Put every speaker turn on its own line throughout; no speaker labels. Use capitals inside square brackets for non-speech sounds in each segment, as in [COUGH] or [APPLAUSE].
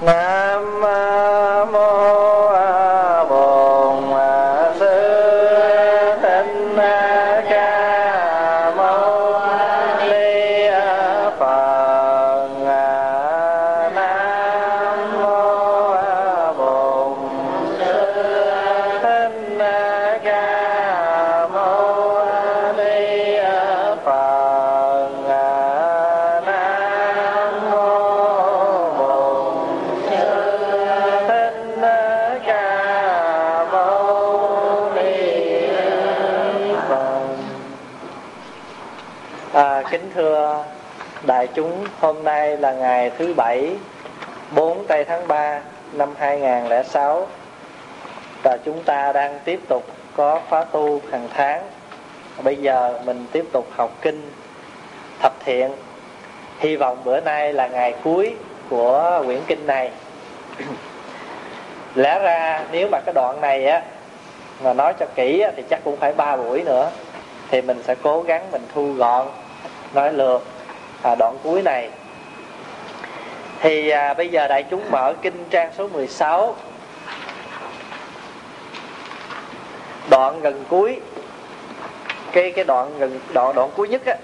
nam thứ bảy 4 tây tháng 3 năm 2006 và chúng ta đang tiếp tục có khóa tu hàng tháng. Bây giờ mình tiếp tục học kinh thập thiện. Hy vọng bữa nay là ngày cuối của quyển kinh này. [CLEARS THROAT] Lẽ ra nếu mà cái đoạn này á mà nói cho kỹ á, thì chắc cũng phải ba buổi nữa thì mình sẽ cố gắng mình thu gọn nói lượt à, đoạn cuối này thì à, bây giờ đại chúng mở kinh trang số 16 đoạn gần cuối. Cái cái đoạn gần đoạn đoạn cuối nhất á.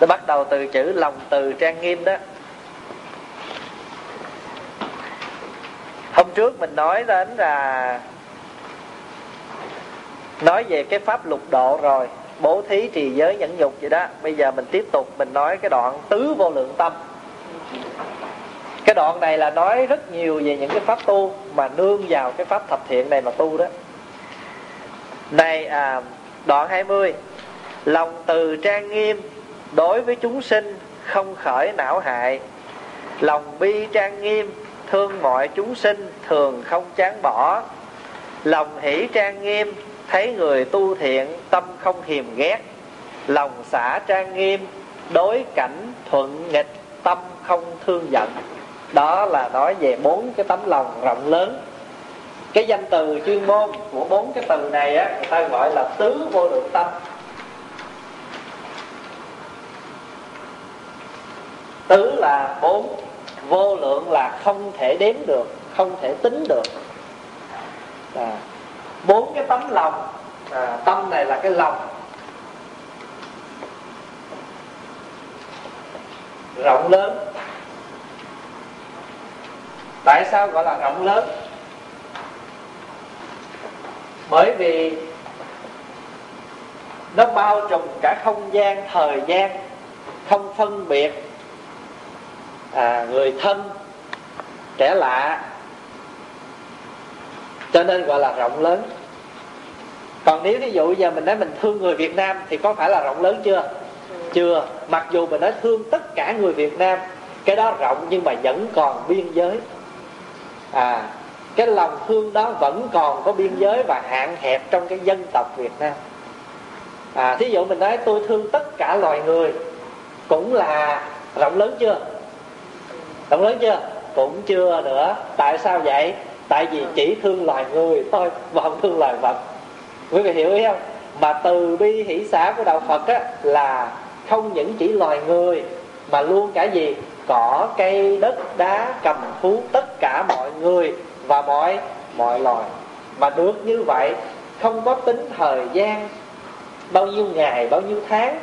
Nó bắt đầu từ chữ lòng từ trang nghiêm đó. Hôm trước mình nói đến là nói về cái pháp lục độ rồi bố thí trì giới nhẫn nhục vậy đó. Bây giờ mình tiếp tục mình nói cái đoạn tứ vô lượng tâm cái đoạn này là nói rất nhiều về những cái pháp tu mà nương vào cái pháp thập thiện này mà tu đó. Này à, đoạn 20 lòng từ trang nghiêm đối với chúng sinh không khởi não hại. Lòng bi trang nghiêm thương mọi chúng sinh thường không chán bỏ. Lòng hỷ trang nghiêm thấy người tu thiện tâm không hiềm ghét. Lòng xả trang nghiêm đối cảnh thuận nghịch tâm không thương giận đó là nói về bốn cái tấm lòng rộng lớn. Cái danh từ chuyên môn của bốn cái từ này á người ta gọi là tứ vô lượng tâm. Tứ là bốn vô lượng là không thể đếm được không thể tính được. À, bốn cái tấm lòng à, tâm này là cái lòng rộng lớn tại sao gọi là rộng lớn? Bởi vì nó bao trùm cả không gian thời gian không phân biệt. À, người thân trẻ lạ. Cho nên gọi là rộng lớn. Còn nếu ví dụ giờ mình nói mình thương người Việt Nam thì có phải là rộng lớn chưa? Chưa. Mặc dù mình nói thương tất cả người Việt Nam cái đó rộng nhưng mà vẫn còn biên giới à cái lòng thương đó vẫn còn có biên giới và hạn hẹp trong cái dân tộc Việt Nam. À thí dụ mình nói tôi thương tất cả loài người, cũng là rộng lớn chưa? Rộng lớn chưa? Cũng chưa nữa. Tại sao vậy? Tại vì chỉ thương loài người thôi, mà không thương loài vật. Quý vị hiểu ý không? Mà từ bi hỷ xã của đạo phật á, là không những chỉ loài người, mà luôn cả gì? Cỏ, cây, đất, đá, cầm thú, tất cả mọi người và mọi mọi loài. Mà được như vậy, không có tính thời gian bao nhiêu ngày, bao nhiêu tháng,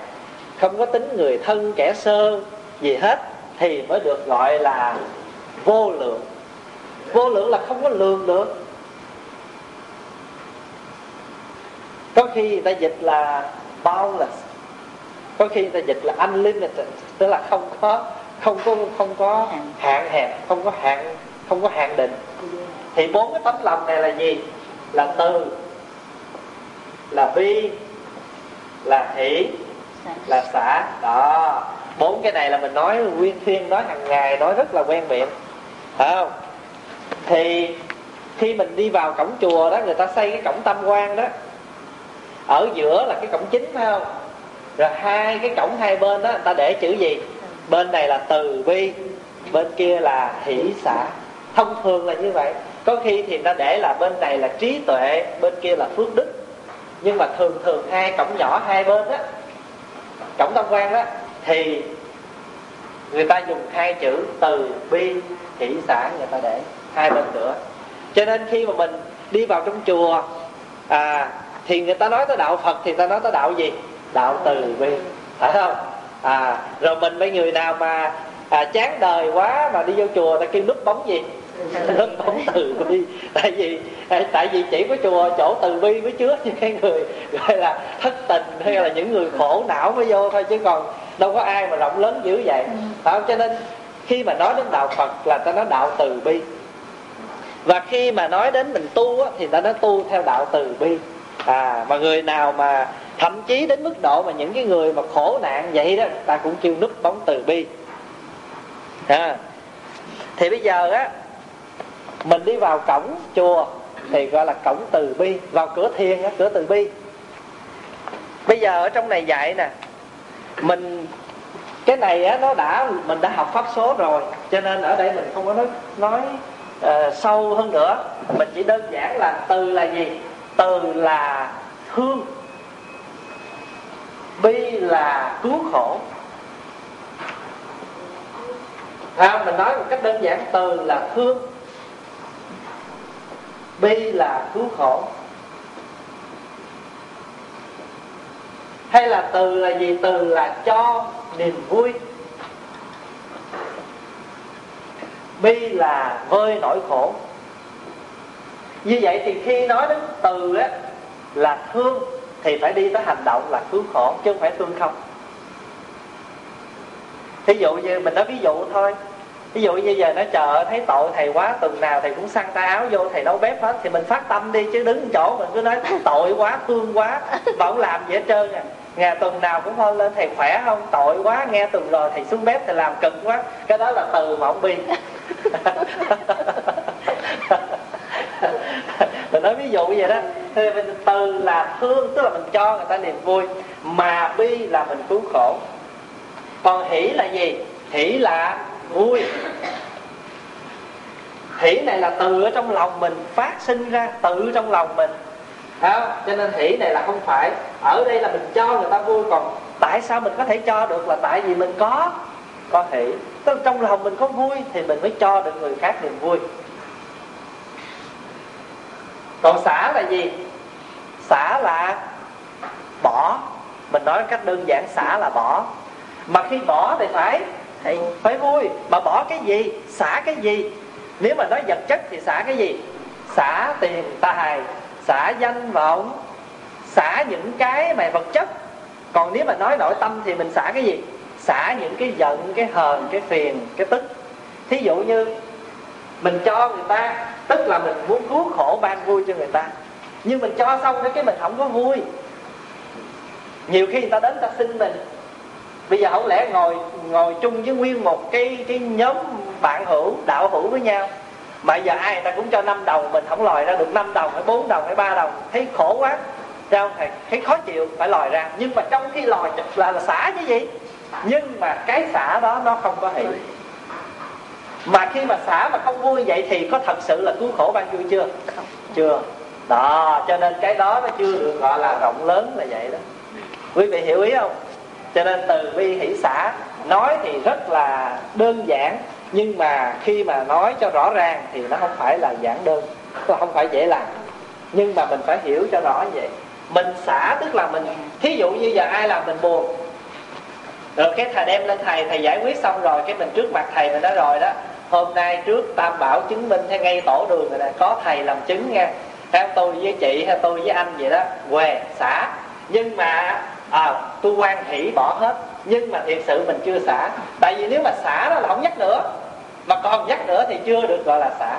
không có tính người thân, kẻ sơ, gì hết, thì mới được gọi là vô lượng. Vô lượng là không có lường được. Có khi người ta dịch là boundless. Có khi người ta dịch là unlimited, tức là không có không có không có hạn hẹp, không có hạn, không có hạn định. Thì bốn cái tấm lòng này là gì? Là từ, là bi là hỷ, là xã đó. Bốn cái này là mình nói, nguyên thiên nói hàng ngày, nói rất là quen miệng. Phải không? Thì khi mình đi vào cổng chùa đó, người ta xây cái cổng tam quan đó. Ở giữa là cái cổng chính phải không? Rồi hai cái cổng hai bên đó, người ta để chữ gì? Bên này là từ bi, bên kia là hỷ xã thông thường là như vậy. Có khi thì nó để là bên này là trí tuệ, bên kia là phước đức. Nhưng mà thường thường hai cổng nhỏ, hai bên đó cổng tam quan đó thì người ta dùng hai chữ từ bi, hỷ xã người ta để hai bên cửa cho nên khi mà mình đi vào trong chùa à thì người ta nói tới đạo phật thì ta nói tới đạo gì? Đạo từ bi. Phải không? À rồi mình mấy người nào mà à, chán đời quá mà đi vô chùa ta kêu núp bóng gì? [LAUGHS] Núp bóng từ bi. Tại vì tại vì chỉ có chùa chỗ từ bi mới chứa những cái người gọi là thất tình hay là những người khổ não mới vô thôi chứ còn đâu có ai mà rộng lớn dữ vậy. Ừ. phải không? Cho nên khi mà nói đến đạo phật là ta nói đạo từ bi. Và khi mà nói đến mình tu á, thì ta nói tu theo đạo từ bi. À mà người nào mà thậm chí đến mức độ mà những cái người mà khổ nạn vậy đó ta cũng kêu núp bóng từ bi. À. thì bây giờ á mình đi vào cổng chùa thì gọi là cổng từ bi vào cửa thiên á cửa từ bi. Bây giờ ở trong này dạy nè mình cái này á nó đã mình đã học pháp số rồi cho nên ở đây mình không có nói nói uh, sâu hơn nữa. Mình chỉ đơn giản là từ là gì? Từ là thương bi là cứu khổ. À, mình nói một cách đơn giản? Từ là thương. Bi là cứu khổ. Hay là từ là gì? Từ là cho niềm vui. Bi là vơi nỗi khổ. Như vậy thì khi nói đến từ á là thương thì phải đi tới hành động là cứu khổ, chứ không phải thương không. Thí dụ như mình nói ví dụ thôi. Ví dụ như giờ nó chờ thấy tội thầy quá, tuần nào thầy cũng săn tay áo vô, thầy nấu bếp hết, thì mình phát tâm đi, chứ đứng chỗ mình cứ nói tội quá, thương quá, mà không làm gì hết trơn à. Ngày tuần nào cũng hôn lên, thầy khỏe không? Tội quá, nghe tuần rồi thầy xuống bếp thầy làm cực quá. Cái đó là từ mà ông bi [LAUGHS] mình nói ví dụ vậy đó thì mình từ là thương, tức là mình cho người ta niềm vui, mà bi là mình cứu khổ. Còn hỷ là gì? Hỷ là vui. Hỷ này là từ ở trong lòng mình, phát sinh ra tự trong lòng mình. Không? cho nên hỷ này là không phải ở đây là mình cho người ta vui, còn tại sao mình có thể cho được là tại vì mình có có hỷ. Tức là trong lòng mình có vui thì mình mới cho được người khác niềm vui còn xả là gì? Xả là bỏ. Mình nói cách đơn giản, xả là bỏ. Mà khi bỏ thì phải thì phải vui. Mà bỏ cái gì? Xả cái gì? Nếu mà nói vật chất thì xả cái gì? Xả tiền tài xả danh vọng, xả những cái mà vật chất. Còn nếu mà nói nội tâm thì mình xả cái gì? Xả những cái giận, cái hờn, cái phiền, cái tức. Thí dụ như mình cho người ta tức là mình muốn cứu khổ ban vui cho người ta. Nhưng mình cho xong cái mình không có vui. Nhiều khi người ta đến ta xin mình. Bây giờ không lẽ ngồi ngồi chung với nguyên một cái cái nhóm bạn hữu đạo hữu với nhau. Mà giờ ai người ta cũng cho năm đồng mình không lòi ra được năm đồng hay bốn đồng hay ba đồng. Thấy khổ quá. Thấy không thầy? Thấy khó chịu phải lòi ra. Nhưng mà trong khi lòi là, là xả chứ gì? Nhưng mà cái xả đó nó không có hỷ mà khi mà xả mà không vui vậy thì có thật sự là cứu khổ ban vui chưa? Chưa. Đó cho nên cái đó nó chưa được gọi là rộng lớn là vậy đó. Quý vị hiểu ý không? Cho nên từ bi hỷ xã nói thì rất là đơn giản nhưng mà khi mà nói cho rõ ràng thì nó không phải là giản đơn không phải dễ làm. Nhưng mà mình phải hiểu cho rõ như vậy. Mình xả tức là mình thí dụ như giờ ai làm mình buồn. Rồi cái thầy đem lên thầy thầy giải quyết xong rồi cái mình trước mặt thầy mình nói rồi đó hôm nay trước tam bảo chứng minh hay ngay tổ đường rồi nè có thầy làm chứng nha. Theo tôi với chị hay tôi với anh vậy đó què xả nhưng mà à, tôi quan hỷ bỏ hết. Nhưng mà thiệt sự mình chưa xả tại vì nếu mà xả đó là không nhắc nữa. Mà còn nhắc nữa thì chưa được gọi là xả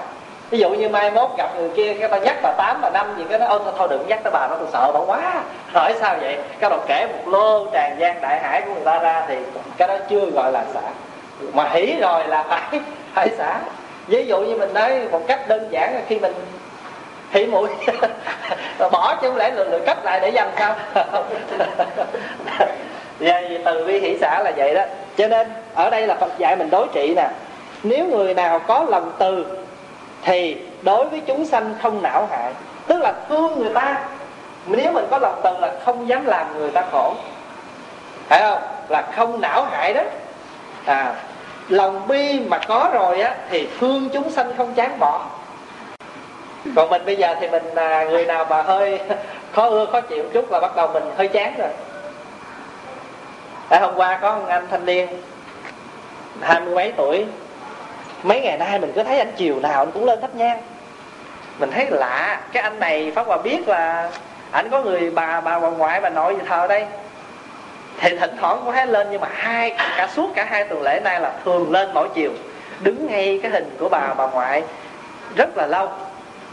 ví dụ như mai mốt gặp người kia cái tao nhắc bà tám bà năm gì cái nó ôi thôi, thôi đừng nhắc tới bà nó tôi sợ bà quá. Hỏi sao vậy? Cái đầu kể một lô tràn gian đại hải của người ta ra thì cái đó chưa gọi là xả mà hỉ rồi là phải phải xả. Ví dụ như mình nói một cách đơn giản là khi mình hỉ mũi, [LAUGHS] bỏ chứ không lẽ lừa lượt cấp lại để dành sao? [LAUGHS] Vậy từ bi hỷ xã là vậy đó. Cho nên, ở đây là phật dạy mình đối trị nè. Nếu người nào có lòng từ, thì đối với chúng sanh không não hại. Tức là thương người ta. Nếu mình có lòng từ là không dám làm người ta khổ. Phải không? Là không não hại đó. À lòng bi mà có rồi á, thì thương chúng sanh không chán bỏ. Còn mình bây giờ thì mình là người nào mà hơi [LAUGHS] khó ưa, khó chịu chút là bắt đầu mình hơi chán rồi. Tại hôm qua có một anh thanh niên, hai mươi mấy tuổi. Mấy ngày nay mình cứ thấy anh chiều nào anh cũng lên thắp nhang. Mình thấy lạ, cái anh này pháp hòa biết là ảnh có người bà bà bà ngoại bà nội gì thờ đây thì thỉnh thoảng cũng thấy lên, nhưng mà hai, cả suốt cả hai tuần lễ nay là thường lên mỗi chiều, đứng ngay cái hình của bà bà ngoại, rất là lâu.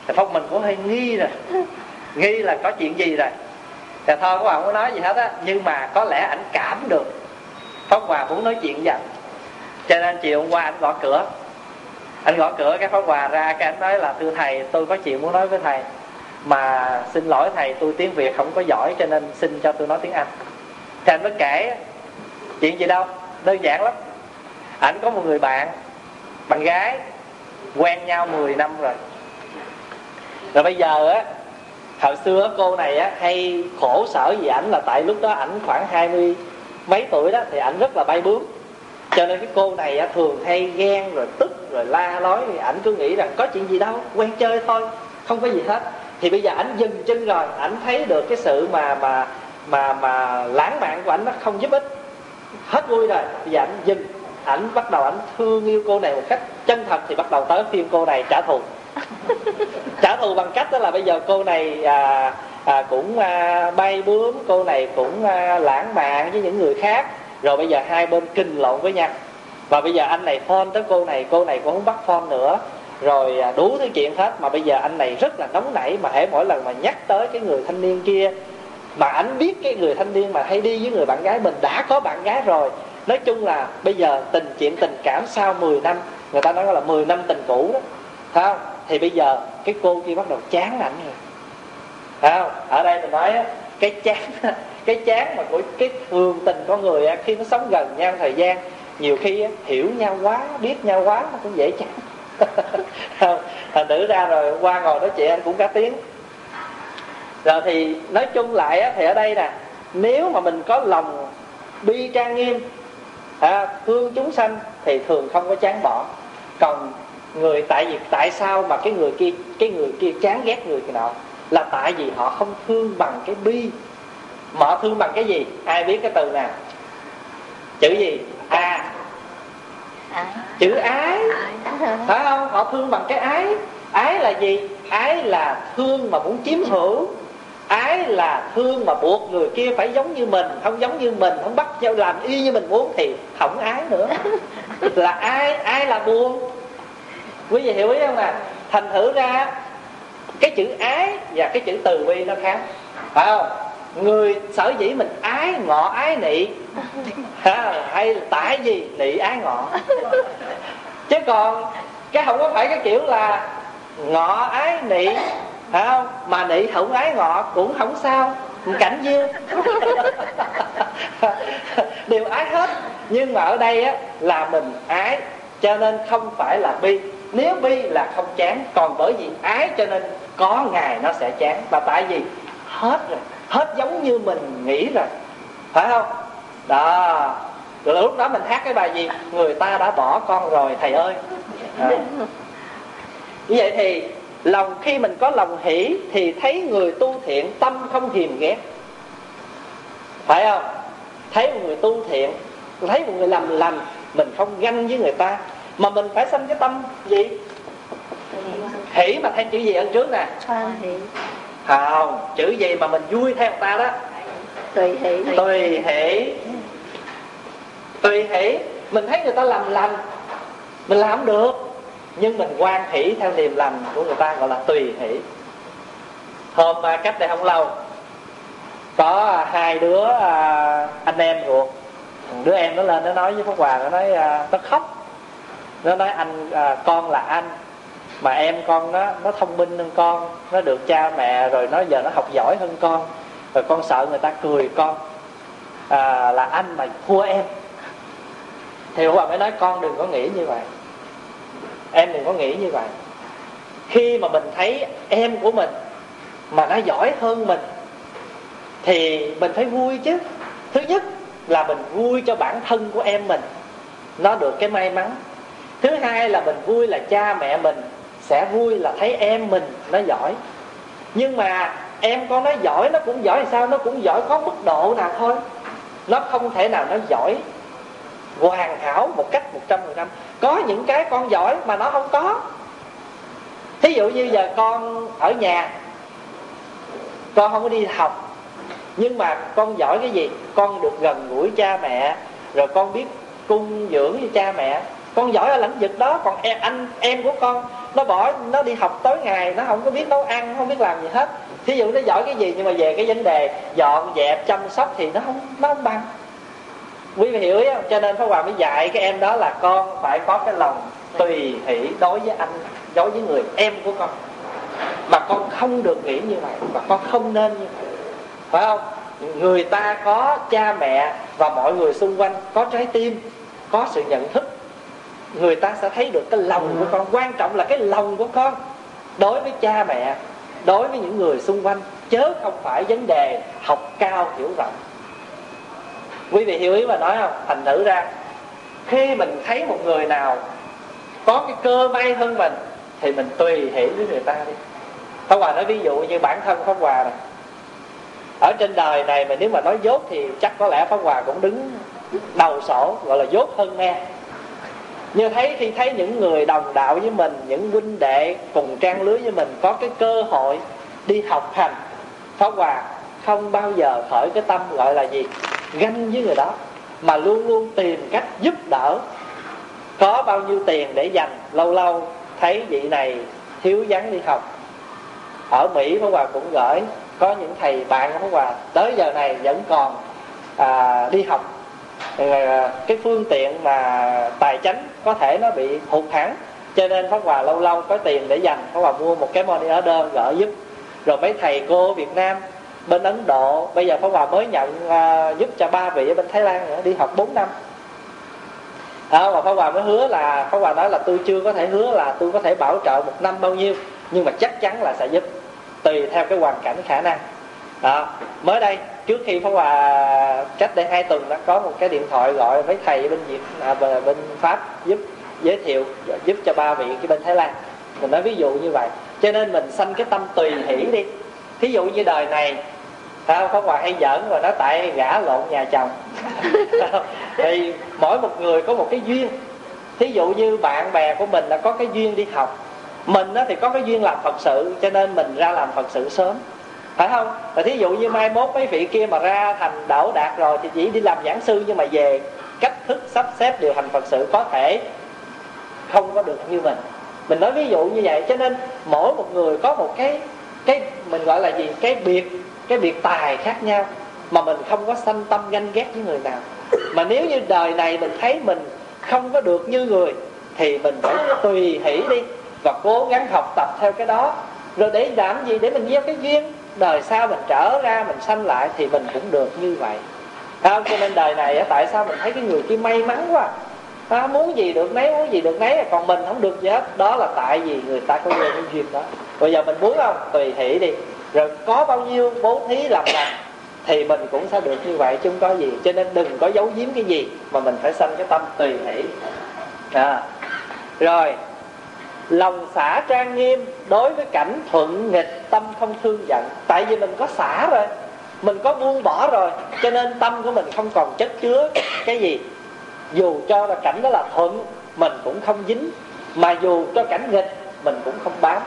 Thì phong mình cũng hơi nghi rồi. Nghi là có chuyện gì rồi. Thì thôi, các bạn không có nói gì hết á, nhưng mà có lẽ ảnh cảm được. Phong hòa muốn nói chuyện với ảnh. Cho nên chiều hôm qua anh gõ cửa. Anh gõ cửa, cái phong hòa ra, cái anh nói là, thưa thầy, tôi có chuyện muốn nói với thầy, mà xin lỗi thầy, tôi tiếng việt không có giỏi, cho nên xin cho tôi nói tiếng anh thì anh mới kể chuyện gì đâu đơn giản lắm. Ảnh có một người bạn bạn gái quen nhau 10 năm rồi. Rồi bây giờ á hồi xưa cô này á hay khổ sở gì ảnh là tại lúc đó ảnh khoảng hai mươi mấy tuổi đó thì ảnh rất là bay bướm. Cho nên cái cô này á, thường hay ghen rồi tức rồi la nói thì ảnh cứ nghĩ rằng có chuyện gì đâu quen chơi thôi không có gì hết. Thì bây giờ ảnh dừng chân rồi ảnh thấy được cái sự mà mà mà mà lãng mạn của ảnh nó không giúp ích. Hết vui rồi bây giờ ảnh dừng. Ảnh bắt đầu ảnh thương yêu cô này một cách chân thật thì bắt đầu tới phim cô này trả thù. [LAUGHS] Trả thù bằng cách đó là bây giờ cô này à, à, cũng à, bay bướm cô này cũng à, lãng mạn với những người khác. Rồi bây giờ hai bên kinh lộn với nhau. Và bây giờ anh này phone tới cô này cô này cũng không bắt phone nữa. Rồi à, đủ thứ chuyện hết. Mà bây giờ anh này rất là nóng nảy mà hễ mỗi lần mà nhắc tới cái người thanh niên kia mà anh biết cái người thanh niên mà hay đi với người bạn gái mình, đã có bạn gái rồi. Nói chung là bây giờ tình chuyện tình cảm sau 10 năm, người ta nói là 10 năm tình cũ đó, Thấy không? Thì bây giờ cái cô kia bắt đầu chán ảnh rồi. Thấy không? Ở đây mình nói cái chán [LAUGHS] cái chán mà của cái thường tình con người khi nó sống gần nhau thời gian, nhiều khi hiểu nhau quá, biết nhau quá, nó cũng dễ chán. [LAUGHS] Thành thử ra rồi qua ngồi nói chuyện anh cũng cả tiếng rồi thì nói chung lại thì ở đây nè nếu mà mình có lòng bi trang nghiêm à, thương chúng sanh thì thường không có chán bỏ. Còn người tại vì tại sao mà cái người kia cái người kia chán ghét người kia nọ? Là tại vì họ không thương bằng cái bi. Mà họ thương bằng cái gì? Ai biết cái từ nào chữ gì? A. À. chữ ái. Phải không? Họ thương bằng cái ái. Ái là gì? Ái là thương mà muốn chiếm hữu ái là thương mà buộc người kia phải giống như mình không giống như mình không bắt nhau làm y như mình muốn thì không ái nữa. [LAUGHS] Là ai ai là buồn? Quý vị hiểu ý không à thành thử ra cái chữ ái và cái chữ từ bi nó khác. Phải không? Người sở dĩ mình ái ngọ ái nị ha, hay tại gì nị ái ngọ. Chứ còn cái không có phải cái kiểu là ngọ ái nị phải không mà nị không ái ngọ cũng không sao. Cảnh duyên [LAUGHS] đều ái hết. Nhưng mà ở đây á, là mình ái, cho nên không phải là bi. Nếu bi là không chán, còn bởi vì ái cho nên có ngày nó sẽ chán. Và tại vì hết rồi, hết giống như mình nghĩ rồi. Phải không? Đó. Rồi lúc đó mình hát cái bài gì? Người ta đã bỏ con rồi, thầy ơi. À. như vậy thì lòng khi mình có lòng hỷ thì thấy người tu thiện tâm không hiềm ghét. Phải không? Thấy một người tu thiện thấy một người làm lành mình không ganh với người ta. Mà mình phải sinh cái tâm gì? Hỷ mà thêm chữ gì ân trước nè? Không chữ gì mà mình vui theo người ta đó? Tùy hỷ. Tùy hỷ. Tùy hỷ. Mình thấy người ta làm lành mình làm được nhưng mình quan hỷ theo niềm lành của người ta gọi là tùy hỷ. Hôm mà cách đây không lâu có à, hai đứa à, anh em ruột. Đứa em nó lên nó nói với phúc hòa nó nói à, nó khóc. Nó nói anh à, con là anh mà em con nó nó thông minh hơn con nó được cha mẹ rồi nó giờ nó học giỏi hơn con rồi con sợ người ta cười con à, là anh mà thua em. Thì Hòa mới nói con đừng có nghĩ như vậy em đừng có nghĩ như vậy. Khi mà mình thấy em của mình mà nó giỏi hơn mình, thì mình phải vui chứ. Thứ nhất là mình vui cho bản thân của em mình. Nó được cái may mắn. Thứ hai là mình vui là cha mẹ mình sẽ vui là thấy em mình nó giỏi. Nhưng mà em con nó giỏi, nó cũng giỏi sao? Nó cũng giỏi có mức độ nào thôi. Nó không thể nào nó giỏi hoàn hảo một cách một trăm phần trăm. Có những cái con giỏi mà nó không có. Thí dụ như giờ con ở nhà, con không có đi học, nhưng mà con giỏi cái gì? Con được gần gũi cha mẹ, rồi con biết cung dưỡng với cha mẹ. Con giỏi ở lĩnh vực đó, còn em anh, em của con, nó bỏ, nó đi học tối ngày, nó không có biết nấu ăn, không biết làm gì hết. Thí dụ nó giỏi cái gì, nhưng mà về cái vấn đề dọn dẹp, chăm sóc thì nó không nó không bằng quý vị hiểu ý không? Cho nên pháp hòa mới dạy cái em đó là con phải có cái lòng tùy hỷ đối với anh, đối với người em của con. Mà con không được nghĩ như vậy, và con không nên như vậy. Phải không? Người ta có cha mẹ và mọi người xung quanh có trái tim, có sự nhận thức. Người ta sẽ thấy được cái lòng của con. Quan trọng là cái lòng của con. Đối với cha mẹ, đối với những người xung quanh chớ không phải vấn đề học cao hiểu rộng quý vị hiểu ý mà nói không? Thành thử ra, khi mình thấy một người nào có cái cơ may hơn mình, thì mình tùy hỷ với người ta đi. Pháp Hòa nói ví dụ như bản thân Pháp Hòa này ở trên đời này mà nếu mà nói dốt thì chắc có lẽ Pháp Hòa cũng đứng đầu sổ, gọi là dốt hơn nghe như thấy, khi thấy những người đồng đạo với mình, những huynh đệ cùng trang lưới với mình có cái cơ hội đi học hành, Pháp Hòa không bao giờ khởi cái tâm gọi là gì? Ganh với người đó mà luôn luôn tìm cách giúp đỡ. Có bao nhiêu tiền để dành lâu lâu thấy vị này thiếu vắng đi học. Ở mỹ pháp hòa cũng gửi có những thầy bạn của pháp hòa tới giờ này vẫn còn à, đi học. À, cái phương tiện mà tài chánh có thể nó bị hụt hẳn. Cho nên pháp hòa lâu lâu có tiền để dành pháp hòa mua một cái money order gửi giúp. Rồi mấy thầy cô việt nam bên ấn độ. Bây giờ pháp hòa mới nhận uh, giúp cho ba vị ở bên thái lan nữa đi học 4 năm. À, và pháp hòa mới hứa là pháp hòa nói là tôi chưa có thể hứa là tôi có thể bảo trợ một năm bao nhiêu nhưng mà chắc chắn là sẽ giúp tùy theo cái hoàn cảnh khả năng. Đó. mới đây trước khi pháp hòa cách đây hai tuần đã có một cái điện thoại gọi với thầy bên việt à, bên pháp giúp giới thiệu giúp cho ba vị cái bên thái lan. Mình nói ví dụ như vậy. Cho nên mình sanh cái tâm tùy hỷ đi. Thí dụ như đời này sao pháp hòa hay giỡn và nói tại gã lộn nhà chồng. [LAUGHS] Thì mỗi một người có một cái duyên. Thí dụ như bạn bè của mình đã có cái duyên đi học. Mình thì có cái duyên làm phật sự cho nên mình ra làm phật sự sớm. Phải không? Và thí dụ như mai mốt mấy vị kia mà ra thành đảo đạt rồi thì chỉ đi làm giảng sư nhưng mà về cách thức sắp xếp điều hành phật sự có thể không có được như mình. Mình nói ví dụ như vậy cho nên mỗi một người có một cái cái mình gọi là gì? Cái biệt cái biệt tài khác nhau mà mình không có sanh tâm ganh ghét với người nào. Mà nếu như đời này mình thấy mình không có được như người thì mình phải tùy hỷ đi và cố gắng học tập theo cái đó. Rồi để làm gì? Để mình gieo cái duyên. Đời sau mình trở ra mình sanh lại thì mình cũng được như vậy. Không? Cho nên đời này tại sao mình thấy cái người kia may mắn quá? À, muốn gì được nấy muốn gì được nấy còn mình không được gì hết. Đó là tại vì người ta có gieo cái duyên đó. Bây giờ mình muốn không? Tùy hỷ đi rồi có bao nhiêu bố thí làm lành thì mình cũng sẽ được như vậy, chứ không có gì. Cho nên đừng có giấu giếm cái gì mà mình phải sanh cái tâm tùy hỷ. À. rồi. Lòng xả trang nghiêm đối với cảnh thuận nghịch tâm không thương giận. Tại vì mình có xả rồi. Mình có buông bỏ rồi. Cho nên tâm của mình không còn chất chứa cái gì. Dù cho là cảnh đó là thuận, mình cũng không dính. Mà dù cho cảnh nghịch, mình cũng không bám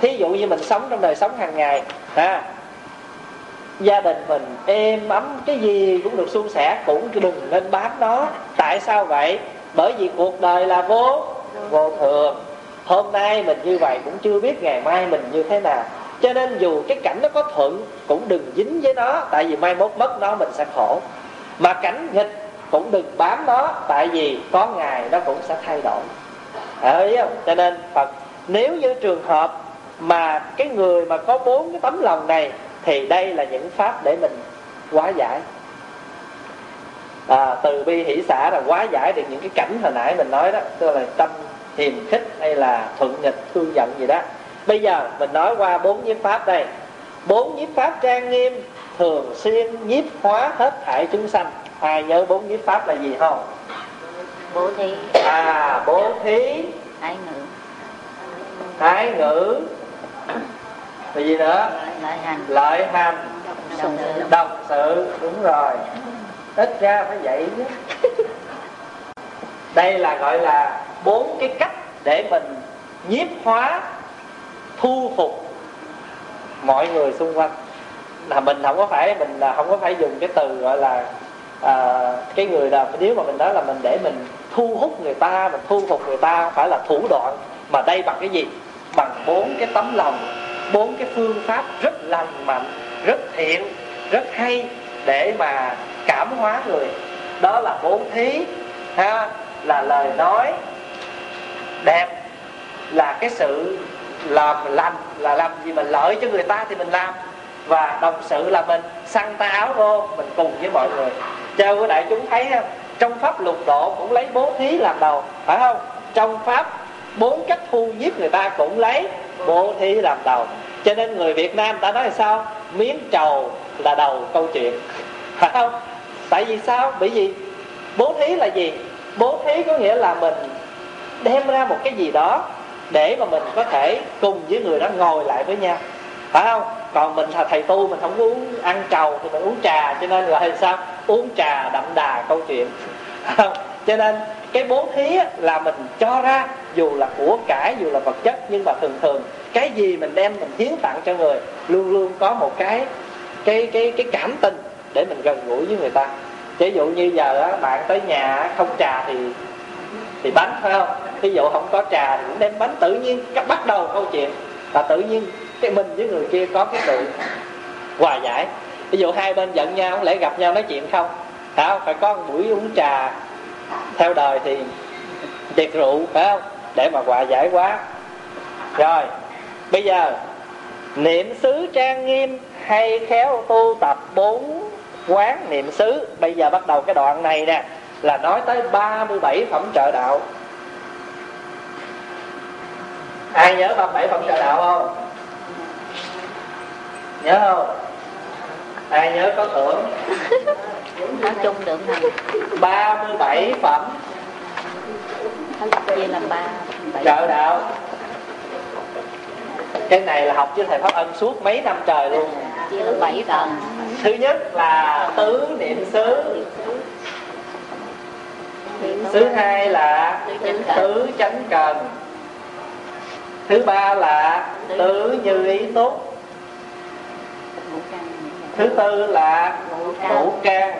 thí dụ như mình sống trong đời sống hàng ngày ha gia đình mình êm ấm cái gì cũng được suôn sẻ cũng đừng nên bám nó. Tại sao vậy? Bởi vì cuộc đời là vô vô thường. Hôm nay mình như vậy cũng chưa biết ngày mai mình như thế nào. Cho nên dù cái cảnh nó có thuận cũng đừng dính với nó tại vì mai mốt mất nó mình sẽ khổ. Mà cảnh nghịch cũng đừng bám nó tại vì có ngày nó cũng sẽ thay đổi. À, không? Cho nên phật nếu như trường hợp mà cái người mà có bốn cái tấm lòng này thì đây là những pháp để mình hóa giải. À, từ bi hỷ xã là hóa giải được những cái cảnh hồi nãy mình nói đó tức là tâm hiềm khích hay là thuận nghịch thương giận gì đó. Bây giờ mình nói qua bốn nhiếp pháp đây. Bốn nhiếp pháp trang nghiêm thường xuyên nhiếp hóa hết thảy chúng sanh. Ai nhớ bốn nhiếp pháp là gì không?
Bố thí.
À bố thí.
Ái ngữ.
Ái ngữ rồi gì nữa?
Lợi hành. Đồng sự.
Đúng rồi. Ít ra phải vậy chứ. Đây là gọi là bốn cái cách để mình nhiếp hóa thu phục mọi người xung quanh. Là mình không có phải mình là không có phải dùng cái từ gọi là à, cái người nào nếu mà mình nói là mình để mình thu hút người ta mình thu phục người ta không phải là thủ đoạn mà đây bằng cái gì bằng bốn cái tấm lòng, bốn cái phương pháp rất lành mạnh, rất thiện, rất hay để mà cảm hóa người. Đó là bốn thí, ha, là lời nói đẹp, là cái sự làm lành, là làm gì mình lợi cho người ta thì mình làm. Và đồng sự là mình săn ta áo vô mình cùng với mọi người. Cho quý đại chúng thấy không? trong pháp lục độ cũng lấy bố thí làm đầu, phải không? Trong pháp bốn cách thu nhiếp người ta cũng lấy bố thí làm đầu. Cho nên người việt nam ta nói là sao? Miếng trầu là đầu câu chuyện. Phải không? Tại vì sao? Bởi vì bố thí là gì? Bố thí có nghĩa là mình đem ra một cái gì đó để mà mình có thể cùng với người đó ngồi lại với nhau. Phải không? Còn mình là thầy tu, mình không có uống ăn trầu thì mình uống trà, cho nên là sao? Uống trà đậm đà câu chuyện. [LAUGHS] Phải không? cho nên cái bố thí là mình cho ra dù là của cải, dù là vật chất, nhưng mà thường thường, cái gì mình đem mình hiến tặng cho người, luôn luôn có một cái cái cái cái cảm tình để mình gần gũi với người ta. Ví dụ như giờ đó bạn tới nhà không trà thì thì bánh, phải không? Ví dụ không có trà thì cũng đem bánh. Tự nhiên các bắt đầu câu chuyện là tự nhiên cái mình với người kia có cái sự hòa giải. Ví dụ hai bên giận nhau, không lẽ gặp nhau nói chuyện không? Phải không? Phải có một buổi uống trà theo đời thì tiệc rượu, phải không? Để mà hòa giải quá. Rồi bây giờ niệm xứ trang nghiêm hay khéo tu tập bốn quán niệm xứ. Bây giờ bắt đầu cái đoạn này nè là nói tới 37 phẩm trợ đạo. Ai nhớ 37 phẩm trợ đạo không? Nhớ không? Ai nhớ có tưởng?
Nói chung được này
37 phẩm
chia làm ba.
Trợ đạo. Cái này là học với thầy pháp ân suốt mấy năm trời luôn.
Chia làm bảy phần
thứ nhất là tứ niệm xứ. Thứ hai là tứ chánh cần. thứ ba là tứ như ý
căn
thứ tư là ngũ can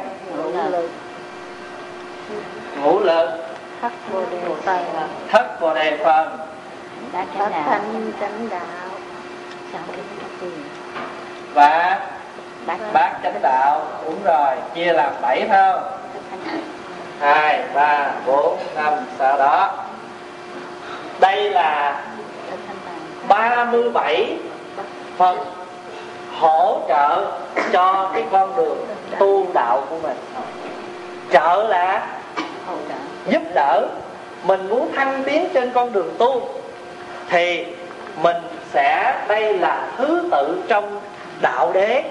ngũ lực thất vô đề phần
thất bồ đề phần.
Bát
Bát
chánh đạo.
Thanh chánh đạo.
Sáu cái tiền
và
bát
bát chánh đạo đúng rồi chia làm bảy phải không hai ba bốn năm sau đó. Đây là 37 phần hỗ trợ cho cái con đường tu đạo của mình. Trợ là
hỗ trợ
giúp đỡ, mình muốn thăng tiến trên con đường tu, thì mình sẽ, đây là thứ tự trong đạo đế.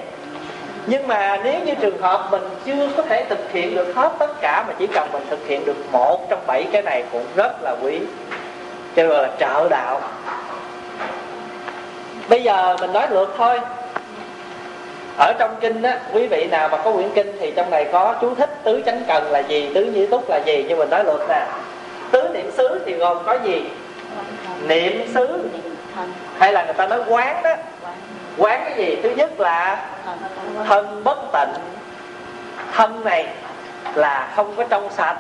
Nhưng mà nếu như trường hợp mình chưa có thể thực hiện được hết tất cả, mà chỉ cần mình thực hiện được một trong bảy cái này cũng rất là quý. Cho gọi là trợ đạo. Bây giờ mình nói ngược thôi ở trong kinh á, quý vị nào mà có quyển kinh thì trong này có chú thích tứ chánh cần là gì, tứ nhĩ túc là gì, nhưng mình nói lượt nè. Tứ niệm xứ thì gồm có gì? Niệm xứ. Hay là người ta nói quán đó.
Quán
cái gì? Thứ nhất là
thân
bất tịnh. Thân này là không có trong sạch.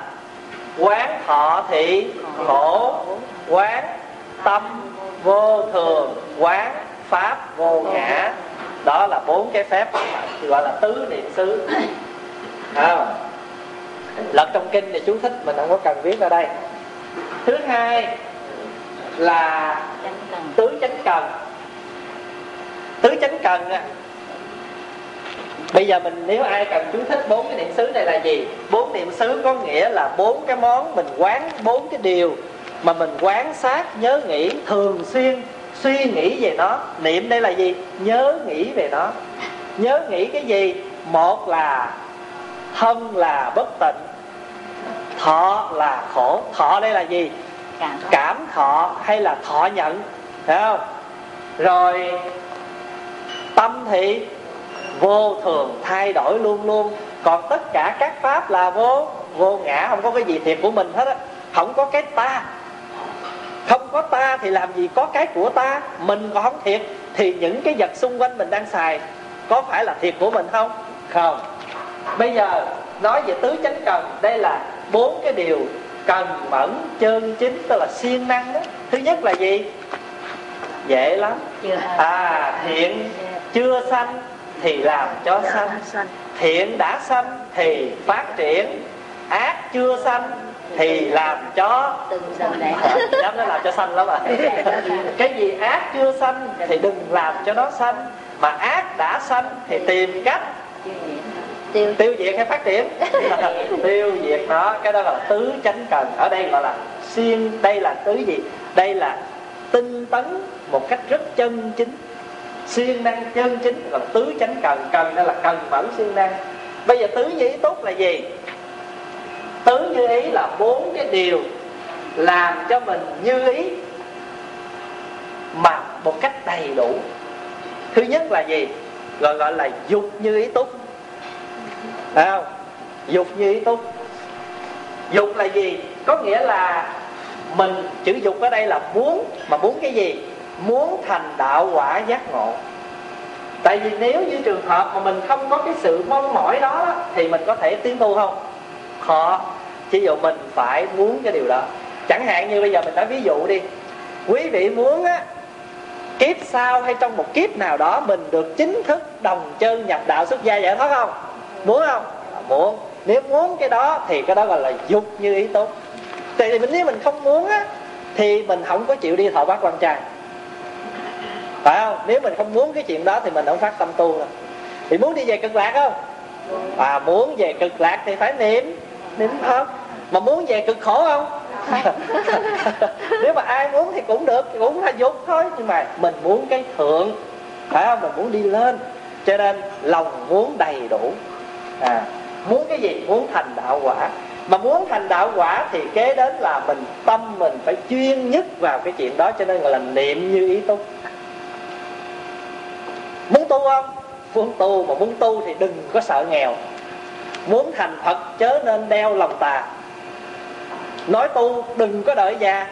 Quán thọ thị, khổ. Quán tâm, vô thường. Quán pháp, vô ngã đó là bốn cái phép gọi là tứ niệm xứ. À. lật trong kinh thì chú thích mình không có cần viết ở đây. Thứ hai là tứ chánh cần. Tứ chánh cần á, bây giờ mình nếu ai cần chú thích bốn cái niệm xứ này là gì? Bốn niệm xứ có nghĩa là bốn cái món mình quán, bốn cái điều mà mình quán sát, nhớ nghĩ thường xuyên suy nghĩ về nó niệm đây là gì? Nhớ nghĩ về nó nhớ nghĩ cái gì? Một là thân là bất tịnh thọ là khổ. Thọ đây là gì?
Cảm
thọ. Hay là thọ nhận? Phải không? Rồi tâm thì vô thường thay đổi luôn luôn. Còn tất cả các pháp là vô vô ngã không có cái gì thiệt của mình hết á. Không có cái ta không có ta thì làm gì có cái của ta? Mình còn không thiệt thì những cái vật xung quanh mình đang xài có phải là thiệt của mình không? Không. Bây giờ nói về tứ chánh cần đây là bốn cái điều cần mẫn chân chính tức là siêng năng đó. Thứ nhất là gì? Dễ lắm.
Chưa
à. Thiện chưa sanh thì làm cho sanh.
sanh.
Thiện đã sanh thì phát triển ác chưa sanh thì làm cho dám nó làm cho sanh lắm à. Cái gì ác chưa sanh thì đừng làm cho nó sanh mà ác đã sanh thì tìm cách
tiêu
tiêu diệt hay phát triển. [LAUGHS] Tiêu diệt nó. Cái đó là tứ chánh cần. Ở đây gọi là siêng đây là tứ gì? Đây là tinh tấn một cách rất chân chính. Siêng năng chân chính là tứ chánh cần. Cần đây là cần mẫn siêng năng. Bây giờ tứ ý tốt là gì tứ như ý là bốn cái điều làm cho mình như ý, mà một cách đầy đủ. Thứ nhất là gì? Gọi gọi là dục như ý túc. Phải không? Dục như ý túc. Dục là gì? Có nghĩa là mình, chữ dục ở đây là muốn, mà muốn cái gì? Muốn thành đạo quả giác ngộ. Tại vì nếu như trường hợp mà mình không có cái sự mong mỏi đó, thì mình có thể tiến tu không? Khó. Ví dụ mình phải muốn cái điều đó. Chẳng hạn như bây giờ mình nói ví dụ đi. Quý vị muốn á, kiếp sau hay trong một kiếp nào đó mình được chính thức đồng chân nhập đạo xuất gia giải thoát không? Muốn không? Muốn. Nếu muốn cái đó thì cái đó gọi là dục như ý tốt. Thì mình, nếu mình không muốn á, thì mình không có chịu đi thọ bát quan trai. Phải không? Nếu mình không muốn cái chuyện đó thì mình không phát tâm tu rồi thì muốn đi về cực lạc không? À muốn về cực lạc thì phải niệm niệm phật mà muốn về cực khổ không? [LAUGHS] Nếu mà ai muốn thì cũng được cũng là dục thôi. Nhưng mà mình muốn cái thượng phải không? Mình muốn đi lên. Cho nên lòng muốn đầy đủ. À muốn cái gì? Muốn thành đạo quả. Mà muốn thành đạo quả thì kế đến là mình tâm mình phải chuyên nhất vào cái chuyện đó. Cho nên gọi là niệm như ý túc muốn tu không? Muốn tu mà muốn tu thì đừng có sợ nghèo muốn thành phật chớ nên đeo lòng tà. Nói tu đừng có đợi già.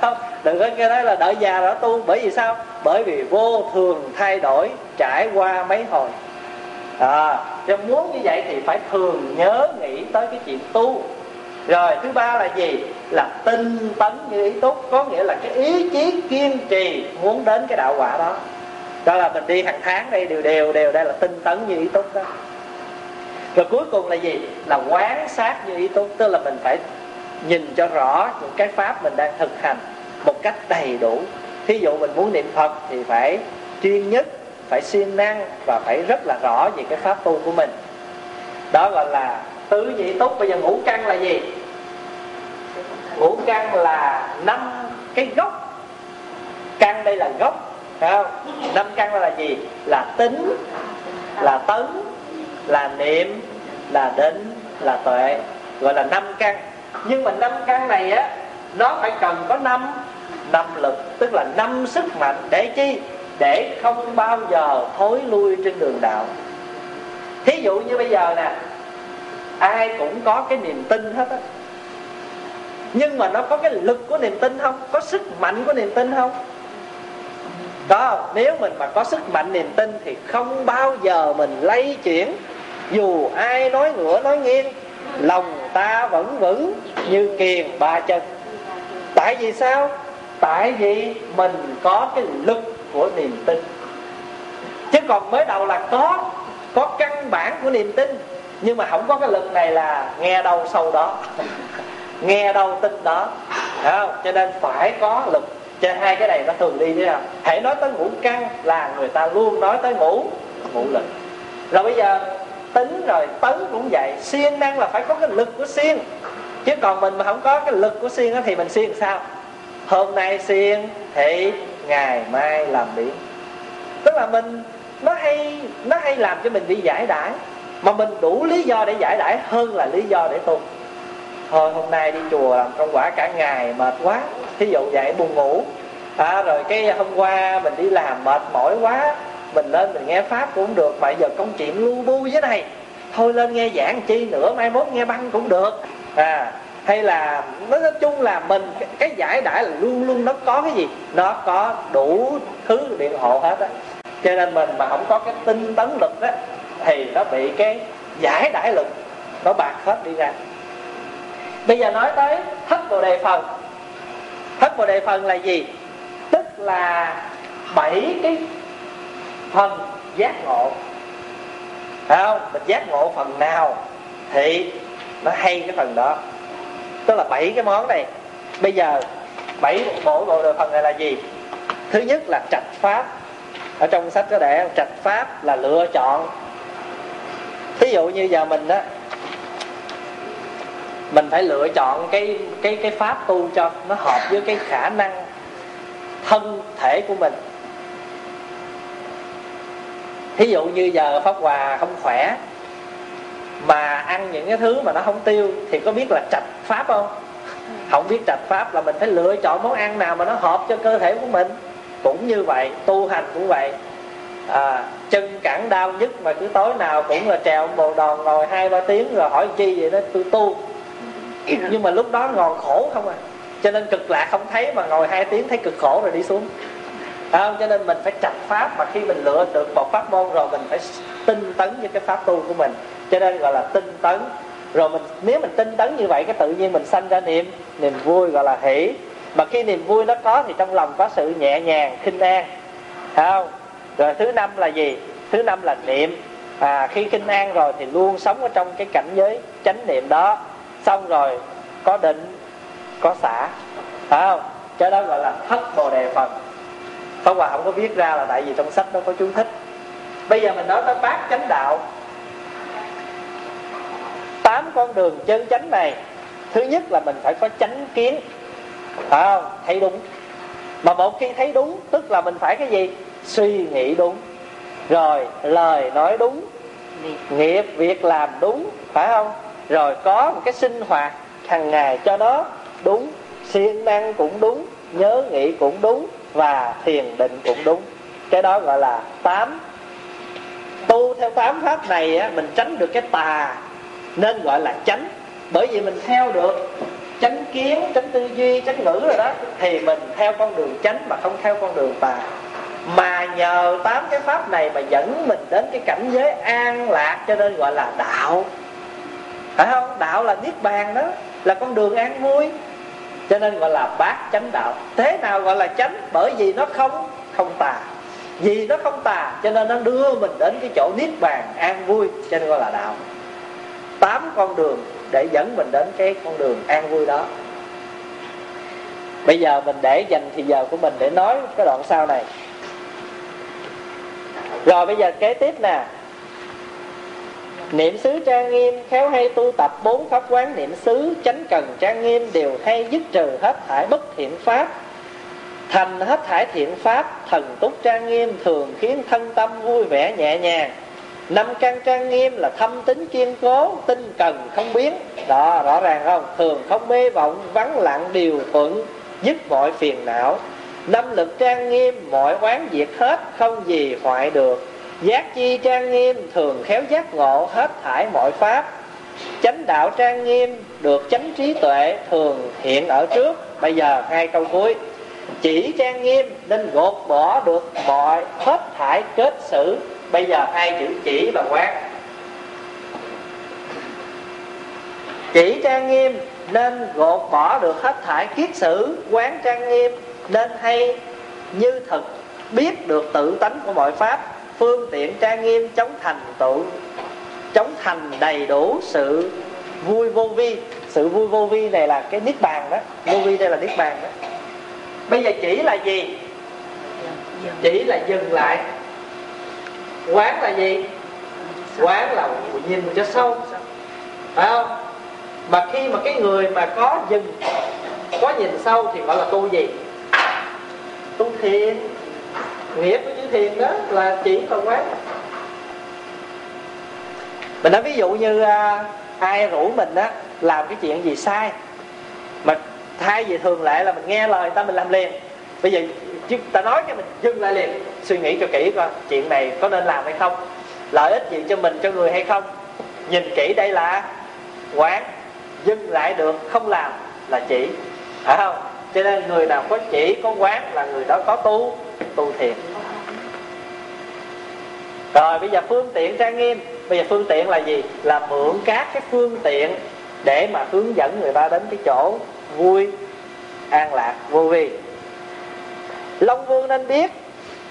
Không [LAUGHS] đừng có nghe nói là đợi già rồi tu bởi vì sao? Bởi vì vô thường thay đổi trải qua mấy hồi. À, cho muốn như vậy thì phải thường nhớ nghĩ tới cái chuyện tu. Rồi thứ ba là gì? Là tinh tấn như ý túc. Có nghĩa là cái ý chí kiên trì muốn đến cái đạo quả đó. Đó là mình đi hàng tháng đây đều đều đều đây là tinh tấn như ý túc đó rồi cuối cùng là gì? Là quán sát như ý túc, tức là mình phải nhìn cho rõ những cái pháp mình đang thực hành một cách đầy đủ. Thí dụ mình muốn niệm phật thì phải chuyên nhất, phải siêng năng và phải rất là rõ về cái pháp tu của mình. Đó gọi là tứ nhị túc. Bây giờ ngũ căn là gì? Ngũ căn là năm cái gốc. Căn đây là gốc, phải không? Năm căn là gì? Là tính, là tấn, là niệm là đến là tuệ, gọi là năm căn. Nhưng mà năm căn này á, nó phải cần có năm năm lực, tức là năm sức mạnh để chi? Để không bao giờ thối lui trên đường đạo. Thí dụ như bây giờ nè, ai cũng có cái niềm tin hết á. Nhưng mà nó có cái lực của niềm tin không? Có sức mạnh của niềm tin không? Đó, nếu mình mà có sức mạnh niềm tin thì không bao giờ mình lay chuyển dù ai nói ngửa nói nghiêng, lòng ta vẫn vững như kiền ba chân. Tại vì sao? Tại vì mình có cái lực của niềm tin. Chứ còn mới đầu là có có căn bản của niềm tin. Nhưng mà không có cái lực này là nghe đâu sâu đó. [LAUGHS] Nghe đâu tin đó. Không? Cho nên phải có lực. Cho hai cái này nó thường đi thế nào? Hãy nói tới ngũ căn là người ta luôn nói tới ngũ ngũ lực. Rồi bây giờ tính rồi tấn cũng vậy. Siêng năng là phải có cái lực của siêng chứ còn mình mà không có cái lực của siêng thì mình siêng sao? Hôm nay siêng thì ngày mai làm biển. Tức là mình nó hay nó hay làm cho mình bị giải đãi. Mà mình đủ lý do để giải đãi hơn là lý do để tu thôi hôm nay đi chùa làm công quả cả ngày mệt quá. Thí dụ vậy buồn ngủ. À, rồi cái hôm qua mình đi làm mệt mỏi quá mình lên mình nghe pháp cũng được, mà giờ công chuyện lu bu với này thôi lên nghe giảng chi nữa, mai mốt nghe băng cũng được. À hay là, nói chung là mình, cái giải đãi là luôn luôn nó có cái gì? Nó có đủ thứ điện hộ hết á. Cho nên mình mà không có cái tinh tấn lực á, thì nó bị cái giải đãi lực nó bạc hết đi ra. Bây giờ nói tới thất bồ đề phần. Thất bồ đề phần là gì? Tức là bảy cái phần giác ngộ. Phải không? Mình giác ngộ phần nào thì nó hay cái phần đó. Tức là bảy cái món này. Bây giờ bảy bộ bộ đề phần này là gì? Thứ nhất là trạch pháp. Ở trong sách có để trạch pháp là lựa chọn. Ví dụ như giờ mình á, mình phải lựa chọn cái cái cái pháp tu cho nó hợp với cái khả năng thân thể của mình thí dụ như giờ pháp hòa không khỏe mà ăn những cái thứ mà nó không tiêu thì có biết là trạch pháp không? Không biết trạch pháp là mình phải lựa chọn món ăn nào mà nó hợp cho cơ thể của mình. Cũng như vậy tu hành cũng vậy. À, chân cẳng đau nhất mà cứ tối nào cũng là trèo bồ đòn ngồi hai ba tiếng rồi hỏi chi vậy đó tôi tu. Nhưng mà lúc đó ngồi khổ không à. Cho nên cực lạc không thấy mà ngồi hai tiếng thấy cực khổ rồi đi xuống không? cho nên mình phải trạch pháp mà khi mình lựa được một pháp môn rồi mình phải tinh tấn với cái pháp tu của mình. Cho nên gọi là tinh tấn. Rồi mình, nếu mình tinh tấn như vậy, cái tự nhiên mình sanh ra niềm niềm vui gọi là hỷ. Mà khi niềm vui nó có thì trong lòng có sự nhẹ nhàng, khinh an. Không? Rồi thứ năm là gì? Thứ năm là niệm. À khi kinh an rồi thì luôn sống ở trong cái cảnh giới chánh niệm đó. Xong rồi có định, có xả. Phải không? Cho đó gọi là thất bồ đề phần Pháp Hòa không có viết ra là tại vì trong sách nó có chú thích. Bây giờ mình nói tới bát chánh đạo. Tám con đường chân chánh này, Thứ nhất là mình phải có chánh kiến. Phải không? Thấy đúng. Mà một khi thấy đúng, Tức là mình phải cái gì? Suy nghĩ đúng. Rồi, lời nói đúng. Nghiệp việc làm đúng. Phải không? Rồi có một cái sinh hoạt hàng ngày cho nó đúng. Siêng năng cũng đúng, Nhớ nghĩ cũng đúng và thiền định cũng đúng. Cái đó gọi là tám. Tu theo tám pháp này á, mình tránh được cái tà nên gọi là chánh. Bởi vì mình theo được chánh kiến chánh tư duy chánh ngữ rồi đó thì mình theo con đường chánh mà không theo con đường tà. Mà nhờ tám cái pháp này mà dẫn mình đến cái cảnh giới an lạc cho nên gọi là đạo. Phải không? Đạo là niết bàn đó là con đường an vui cho nên gọi là bát chánh đạo. Thế nào gọi là chánh? Bởi vì nó không không tà. Vì nó không tà, cho nên nó đưa mình đến cái chỗ niết bàn an vui, cho nên gọi là đạo. Tám con đường để dẫn mình đến cái con đường an vui đó. Bây giờ mình để dành thì giờ của mình để nói cái đoạn sau này. Rồi bây giờ kế tiếp nè. Niệm xứ trang nghiêm, Khéo hay tu tập bốn pháp quán niệm xứ, Chánh cần trang nghiêm đều hay dứt trừ hết thải bất thiện pháp. Thành hết thải thiện pháp, Thần túc trang nghiêm thường khiến thân tâm vui vẻ nhẹ nhàng. Năm căn trang nghiêm là thâm tính kiên cố, Tinh cần không biến. Đó, rõ ràng không? Thường không mê vọng, vắng lặng, điều thuận, Dứt mọi phiền não. Năm lực trang nghiêm, mọi oán diệt hết, Không gì hoại được. Giác chi trang nghiêm, thường khéo giác ngộ, hết thải mọi pháp. Chánh đạo trang nghiêm, được chánh trí tuệ, thường hiện ở trước. Bây giờ hai câu cuối. Chỉ trang nghiêm, nên gột bỏ được mọi hết thải kết xử. Bây giờ hai chữ chỉ và quán. Chỉ trang nghiêm, nên gột bỏ được hết thải kiết sử Quán trang nghiêm, nên hay như thực biết được tự tánh của mọi pháp phương tiện trang nghiêm chống thành tựu, chống thành đầy đủ sự vui vô vi. Sự vui vô vi này là cái niết bàn đó. Vô vi đây là niết bàn đó. Bây giờ chỉ là gì? Chỉ là dừng lại. Quán là gì? Quán là nhìn cho sâu. Phải không? Mà khi mà cái người mà có dừng, có nhìn sâu thì gọi là tu gì? Tu thiền. Nghiệp của thiền đó là chỉ còn quán. Mình nói ví dụ như à, ai rủ mình á làm cái chuyện gì sai mà thay vì thường lệ là mình nghe lời ta mình làm liền. Bây giờ chứ ta nói cho mình dừng lại liền suy nghĩ cho kỹ coi chuyện này có nên làm hay không lợi ích gì cho mình cho người hay không. Nhìn kỹ đây là quán dừng lại được không làm là chỉ. Phải không? Cho nên người nào có chỉ có quán là người đó có tu tu thiền rồi bây giờ phương tiện trang nghiêm. Bây giờ phương tiện là gì? Là mượn các cái phương tiện để mà hướng dẫn người ta đến cái chỗ vui an lạc vô vi. Long vương nên biết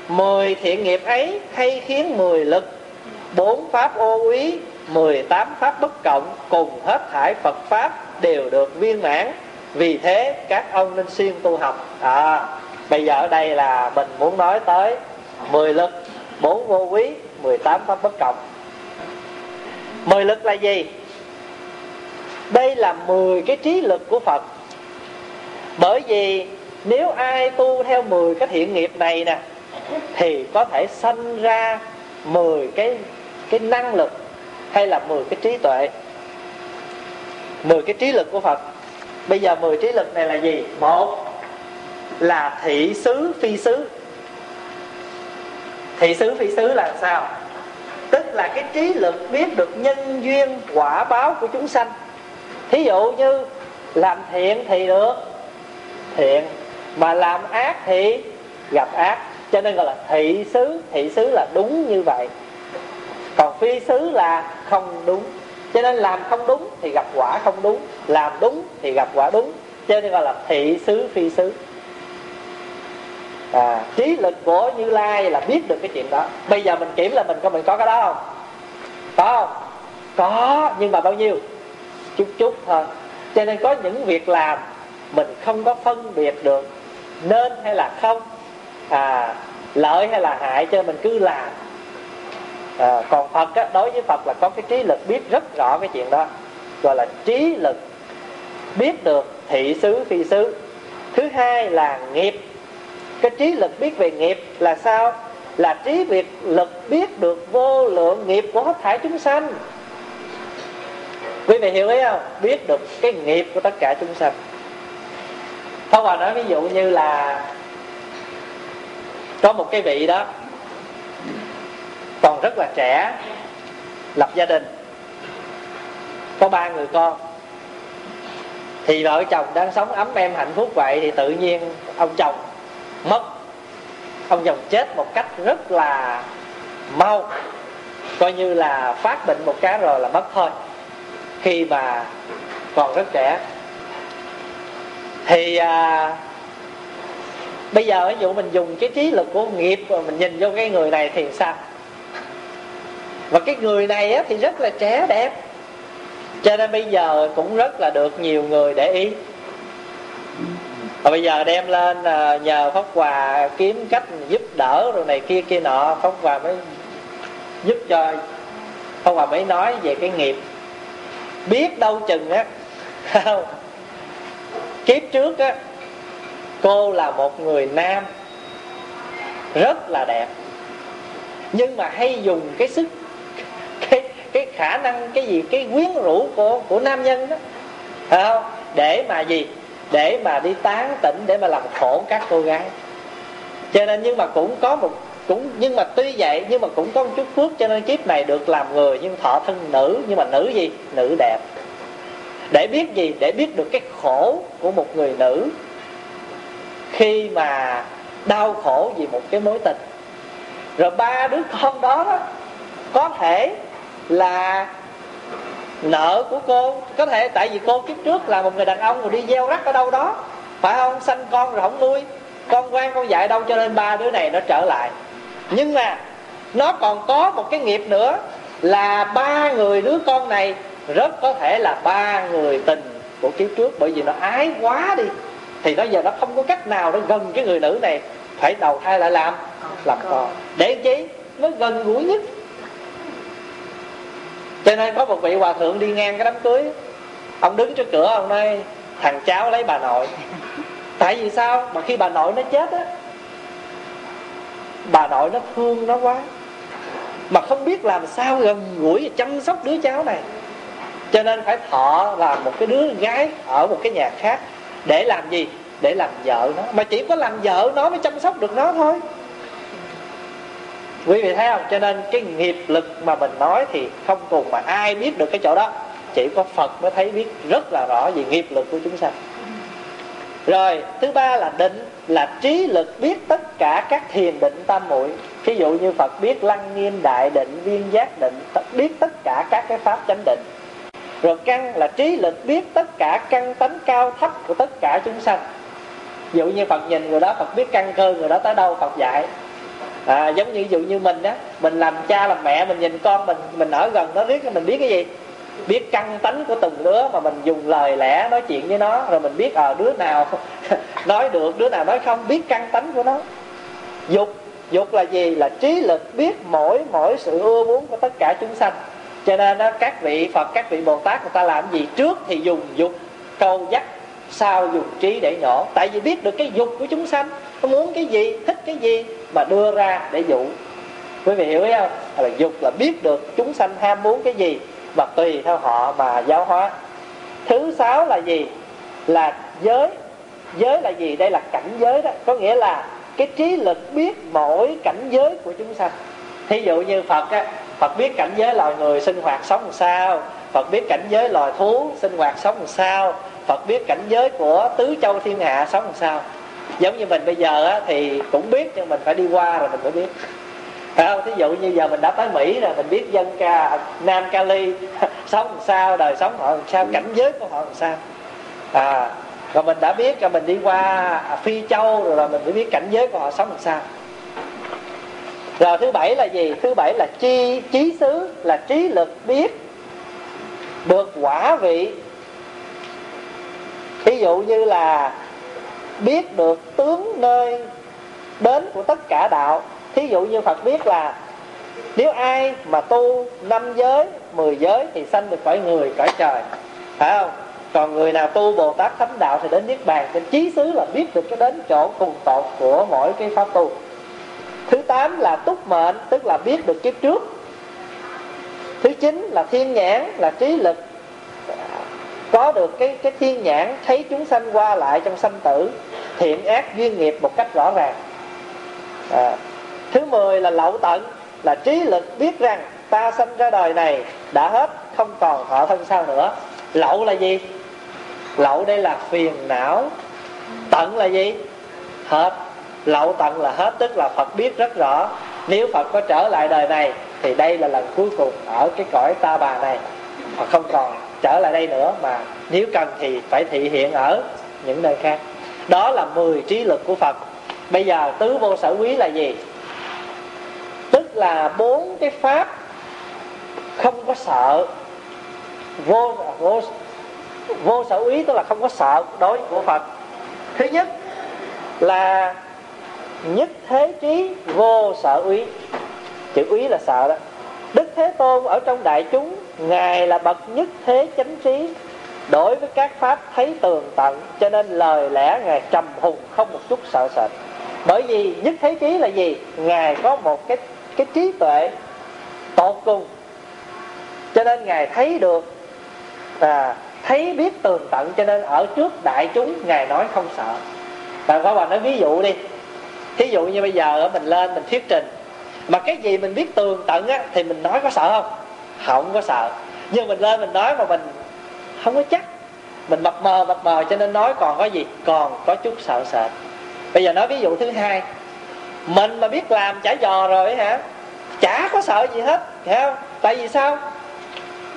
mười thiện nghiệp ấy hay khiến mười lực bốn pháp ô úy mười tám pháp bất cộng cùng hết thải phật pháp đều được viên mãn. Vì thế các ông nên siêng tu học. À, bây giờ ở đây là mình muốn nói tới mười lực bốn vô quý 18 pháp bất cộng. Mười lực là gì? Đây là 10 cái trí lực của Phật. Bởi vì nếu ai tu theo 10 cái thiện nghiệp này nè, thì có thể sanh ra 10 cái cái năng lực hay là 10 cái trí tuệ. 10 cái trí lực của Phật. Bây giờ 10 trí lực này là gì? Một là thị xứ, phi xứ thị xứ phi xứ là sao? Tức là cái trí lực biết được nhân duyên quả báo của chúng sanh. Thí dụ như làm thiện thì được, thiện. Mà làm ác thì gặp ác. Cho nên gọi là thị xứ thị xứ là đúng như vậy. Còn phi xứ là không đúng. Cho nên làm không đúng thì gặp quả không đúng. Làm đúng thì gặp quả đúng. Cho nên gọi là thị xứ, phi xứ à, trí lực của như lai là biết được cái chuyện đó. Bây giờ mình kiểm là mình có mình có cái đó không? Có không? Có nhưng mà bao nhiêu? Chút chút thôi. Cho nên có những việc làm mình không có phân biệt được nên hay là không. À lợi hay là hại cho mình cứ làm. À, còn phật á, đối với phật là có cái trí lực biết rất rõ cái chuyện đó. Gọi là trí lực. Biết được thị xứ phi xứ. Thứ hai là nghiệp cái trí lực biết về nghiệp là sao? Là trí việc lực biết được vô lượng nghiệp của hết thảy chúng sanh. Quý vị hiểu ý không? Biết được cái nghiệp của tất cả chúng sanh. Pháp Hòa nói ví dụ như là Có một cái vị đó, Còn rất là trẻ, Lập gia đình, Có ba người con. Thì vợ chồng đang sống ấm em hạnh phúc vậy Thì tự nhiên ông chồng mất. Ông dòng chết một cách rất là mau coi như là phát bệnh một cái rồi là mất thôi. Khi mà còn rất trẻ. Thì à, bây giờ ví dụ mình dùng cái trí lực của nghiệp mà mình nhìn vô cái người này thì sao? Và cái người này á, thì rất là trẻ đẹp. Cho nên bây giờ cũng rất là được nhiều người để ý và bây giờ đem lên à, nhờ pháp hòa kiếm cách giúp đỡ rồi này kia kia nọ, pháp hòa mới giúp cho pháp hòa mới nói về cái nghiệp. Biết đâu chừng á, [LAUGHS] kiếp trước á, cô là một người nam, rất là đẹp. Nhưng mà hay dùng cái sức, cái cái khả năng, cái gì, cái quyến rũ của của nam nhân đó, phải không? Để mà gì? Để mà đi tán tỉnh để mà làm khổ các cô gái. Cho nên nhưng mà cũng có một cũng nhưng mà tuy vậy nhưng mà cũng có một chút phước cho nên kiếp này được làm người nhưng thọ thân nữ nhưng mà nữ gì? Nữ đẹp. Để biết gì? Để biết được cái khổ của một người nữ khi mà đau khổ vì một cái mối tình. Rồi ba đứa con đó, đó có thể là nợ của cô. Có thể tại vì cô kiếp trước là một người đàn ông rồi đi gieo rắc ở đâu đó. Phải không? Sanh con rồi không nuôi. Con quan con dạy đâu cho nên ba đứa này nó trở lại. Nhưng mà nó còn có một cái nghiệp nữa là ba người đứa con này rất có thể là ba người tình của kiếp trước. Bởi vì nó ái quá đi, thì nó giờ nó không có cách nào nó gần cái người nữ này. Phải đầu thai lại làm làm con. Để chi? Nó gần gũi nhất cho nên có một vị hòa thượng đi ngang cái đám cưới. Ông đứng trước cửa, ông nói, thằng cháu lấy bà nội. [LAUGHS] Tại vì sao? Mà khi bà nội nó chết á, bà nội nó thương nó quá. Mà không biết làm sao gần gũi chăm sóc đứa cháu này. Cho nên phải thọ là một cái đứa gái ở một cái nhà khác để làm gì? Để làm vợ nó. Mà chỉ có làm vợ nó mới chăm sóc được nó thôi quý vị thấy không? Cho nên cái nghiệp lực mà mình nói thì không cùng mà ai biết được cái chỗ đó. Chỉ có phật mới thấy biết rất là rõ về nghiệp lực của chúng sanh. Rồi, thứ ba là định, là trí lực biết tất cả các thiền định tam muội. Ví dụ như phật biết lăng nghiêm đại định, viên giác định biết tất cả các cái pháp chánh định. Rồi căn là trí lực biết tất cả căn tánh cao thấp của tất cả chúng sanh. Ví dụ như phật nhìn người đó, phật biết căn cơ người đó tới đâu, phật dạy à, giống như ví dụ như mình á mình làm cha làm mẹ mình nhìn con mình mình ở gần nó biết mình biết cái gì? Biết căn tánh của từng đứa mà mình dùng lời lẽ nói chuyện với nó rồi mình biết ở ờ, à, đứa nào [LAUGHS] nói được đứa nào nói không biết căn tánh của nó. Dục dục là gì? Là trí lực biết mỗi mỗi sự ưa muốn của tất cả chúng sanh. Cho nên đó, các vị phật các vị bồ tát người ta làm gì trước thì dùng dục câu dắt sao dục trí để nhỏ? Tại vì biết được cái dục của chúng sanh. Nó muốn cái gì, thích cái gì mà đưa ra để dụ. Quý vị hiểu không? Là dục là biết được chúng sanh ham muốn cái gì và tùy theo họ mà giáo hóa. Thứ sáu là gì? Là giới. Giới là gì? Đây là cảnh giới đó. Có nghĩa là cái trí lực biết mỗi cảnh giới của chúng sanh. Thí dụ như phật á, phật biết cảnh giới loài người sinh hoạt sống làm sao? Phật biết cảnh giới loài thú sinh hoạt sống làm sao? Phật biết cảnh giới của tứ châu thiên hạ sống làm sao. Giống như mình bây giờ á, thì cũng biết nhưng mình phải đi qua rồi mình mới biết. Phải không? Thí dụ như giờ mình đã tới mỹ rồi mình biết dân ca nam cali [LAUGHS] sống làm sao đời sống họ làm sao cảnh giới của họ làm sao. À rồi mình đã biết rồi mình đi qua phi châu rồi, rồi mình mới biết cảnh giới của họ sống làm sao. Rồi thứ bảy là gì? Thứ bảy là chi trí xứ là trí lực biết được quả vị ví dụ như là biết được tướng nơi đến của tất cả đạo. Thí dụ như phật biết là nếu ai mà tu năm giới, mười giới thì sanh được cõi người, cõi trời. Phải không? Còn người nào tu bồ tát thánh đạo thì đến niết bàn, trên chí xứ là biết được cái đến chỗ cùng tột của mỗi cái pháp tu. Thứ tám là túc mệnh, tức là biết được kiếp trước. Thứ chín là thiên nhãn, là trí lực có được cái cái thiên nhãn thấy chúng sanh qua lại trong sanh tử thiện ác duyên nghiệp một cách rõ ràng. À, thứ mười là lậu tận là trí lực biết rằng ta sanh ra đời này đã hết không còn thọ thân sau nữa. Lậu là gì? Lậu đây là phiền não. Tận là gì? Hết. Lậu tận là hết tức là phật biết rất rõ. Nếu phật có trở lại đời này thì đây là lần cuối cùng ở cái cõi ta bà này mà không còn trở lại đây nữa, mà nếu cần thì phải thị hiện ở những nơi khác. Đó là 10 trí lực của phật. Bây giờ tứ vô sở quý là gì? Tức là bốn cái pháp không có sợ. Vô vô vô sở úy tức là không có sợ đối của phật. Thứ nhất là nhất thế trí vô sở úy chữ úy là sợ đó đức thế tôn ở trong đại chúng ngài là bậc nhất thế chánh trí. Đối với các pháp thấy tường tận cho nên lời lẽ ngài trầm hùng không một chút sợ sệt. Bởi vì nhất thế trí là gì? Ngài có một cái cái trí tuệ tột cùng. Cho nên ngài thấy được à, thấy biết tường tận cho nên ở trước đại chúng ngài nói không sợ. Bạn có bà nói ví dụ đi. Thí dụ như bây giờ mình lên mình thuyết trình mà cái gì mình biết tường tận á, thì mình nói có sợ không? Không có sợ. Nhưng mình lên mình nói mà mình không có chắc. Mình mập mờ mập mờ cho nên nói còn có gì? Còn có chút sợ sệt. Bây giờ nói ví dụ thứ hai. Mình mà biết làm chả giò rồi hả? Chả có sợ gì hết, hiểu không? Tại vì sao?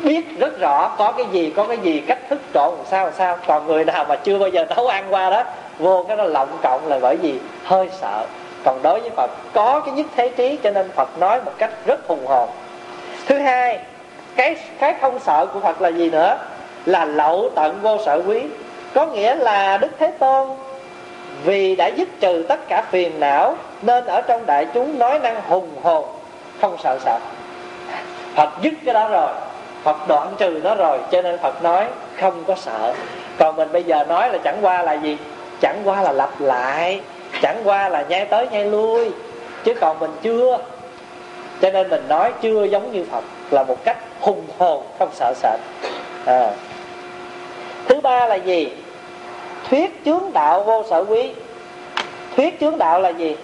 Biết rất rõ có cái gì, có cái gì, cách thức trộn làm sao làm sao. Còn người nào mà chưa bao giờ nấu ăn qua đó, vô cái nó lộng cộng là bởi vì hơi sợ còn đối với phật, có cái nhất thế trí, cho nên phật nói một cách rất hùng hồn. Thứ hai, cái cái không sợ của phật là gì nữa? Là lậu tận vô sở quý. Có nghĩa là đức thế tôn, vì đã dứt trừ tất cả phiền não, nên ở trong đại chúng nói năng hùng hồn, không sợ sợ phật dứt cái đó rồi, phật đoạn trừ nó rồi, cho nên phật nói không có sợ. Còn mình bây giờ nói là chẳng qua là gì? Chẳng qua là lặp lại chẳng qua là nhai tới nhai lui, chứ còn mình chưa. Cho nên mình nói chưa giống như phật là một cách hùng hồn, không sợ sệt. À. thứ ba là gì? Thuyết chướng đạo vô sở quý. Thuyết chướng đạo là gì?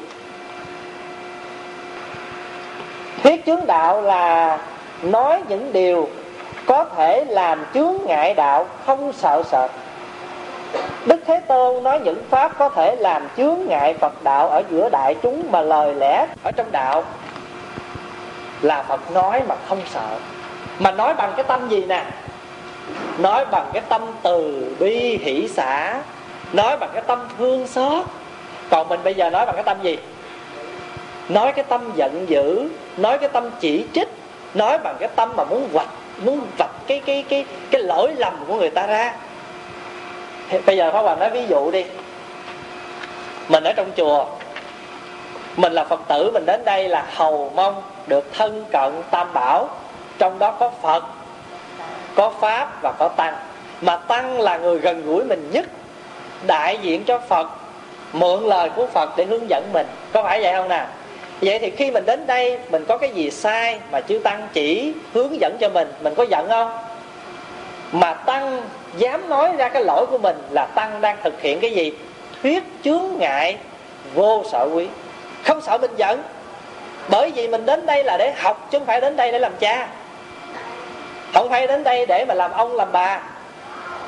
Thuyết chướng đạo là nói những điều có thể làm chướng ngại đạo, không sợ sệt. Đức Thế Tôn nói những pháp có thể làm chướng ngại Phật đạo ở giữa đại chúng mà lời lẽ ở trong đạo là Phật nói mà không sợ. Mà nói bằng cái tâm gì nè? Nói bằng cái tâm từ bi hỷ xã nói bằng cái tâm thương xót. Còn mình bây giờ nói bằng cái tâm gì? Nói cái tâm giận dữ, nói cái tâm chỉ trích, nói bằng cái tâm mà muốn vạch muốn vạch cái cái cái cái lỗi lầm của người ta ra bây giờ pháp hoàng nói ví dụ đi. Mình ở trong chùa, mình là phật tử, mình đến đây là hầu mong được thân cận tam bảo. Trong đó có phật, có pháp và có tăng. Mà tăng là người gần gũi mình nhất, đại diện cho phật, mượn lời của phật để hướng dẫn mình. Có phải vậy không nào? Vậy thì khi mình đến đây, mình có cái gì sai mà chư tăng chỉ hướng dẫn cho mình mình có giận không? Mà tăng dám nói ra cái lỗi của mình là tăng đang thực hiện cái gì? Thuyết chướng ngại, vô sở quý. Không sợ mình giận. Bởi vì mình đến đây là để học, chứ không phải đến đây để làm cha. Không phải đến đây để mà làm ông, làm bà.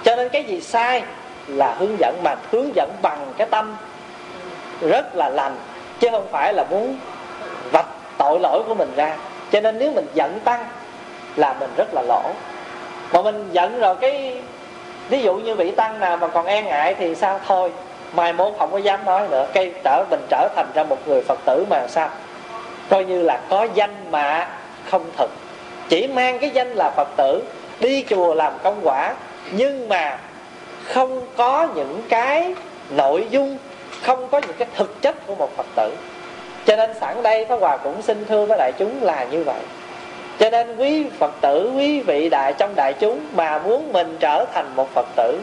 Cho nên cái gì sai là hướng dẫn, mà hướng dẫn bằng cái tâm rất là lành, chứ không phải là muốn vạch tội lỗi của mình ra. Cho nên nếu mình giận tăng là mình rất là lỗ mà mình giận rồi, cái ví dụ như vị tăng nào mà còn e ngại thì sao? Thôi, mai mốt không có dám nói nữa. Cây trở mình trở thành ra một người phật tử mà sao? Coi như là có danh mà không thực. Chỉ mang cái danh là phật tử, đi chùa làm công quả, nhưng mà không có những cái nội dung, không có những cái thực chất của một phật tử. Cho nên sẵn đây pháp hòa cũng xin thưa với đại chúng là như vậy cho nên quý phật tử, quý vị đại trong đại chúng mà muốn mình trở thành một phật tử,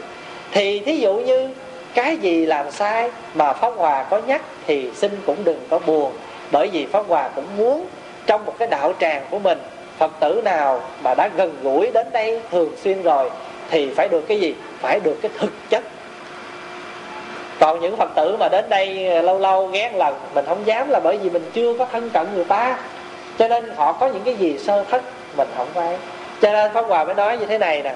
thì thí dụ như cái gì làm sai mà pháp hòa có nhắc thì xin cũng đừng có buồn. Bởi vì pháp hòa cũng muốn trong một cái đạo tràng của mình, phật tử nào mà đã gần gũi đến đây thường xuyên rồi thì phải được cái gì? Phải được cái thực chất. Còn những phật tử mà đến đây lâu lâu ghé lần, mình không dám là bởi vì mình chưa có thân cận người ta cho nên họ có những cái gì sơ thất mình không phải cho nên pháp hòa mới nói như thế này nè.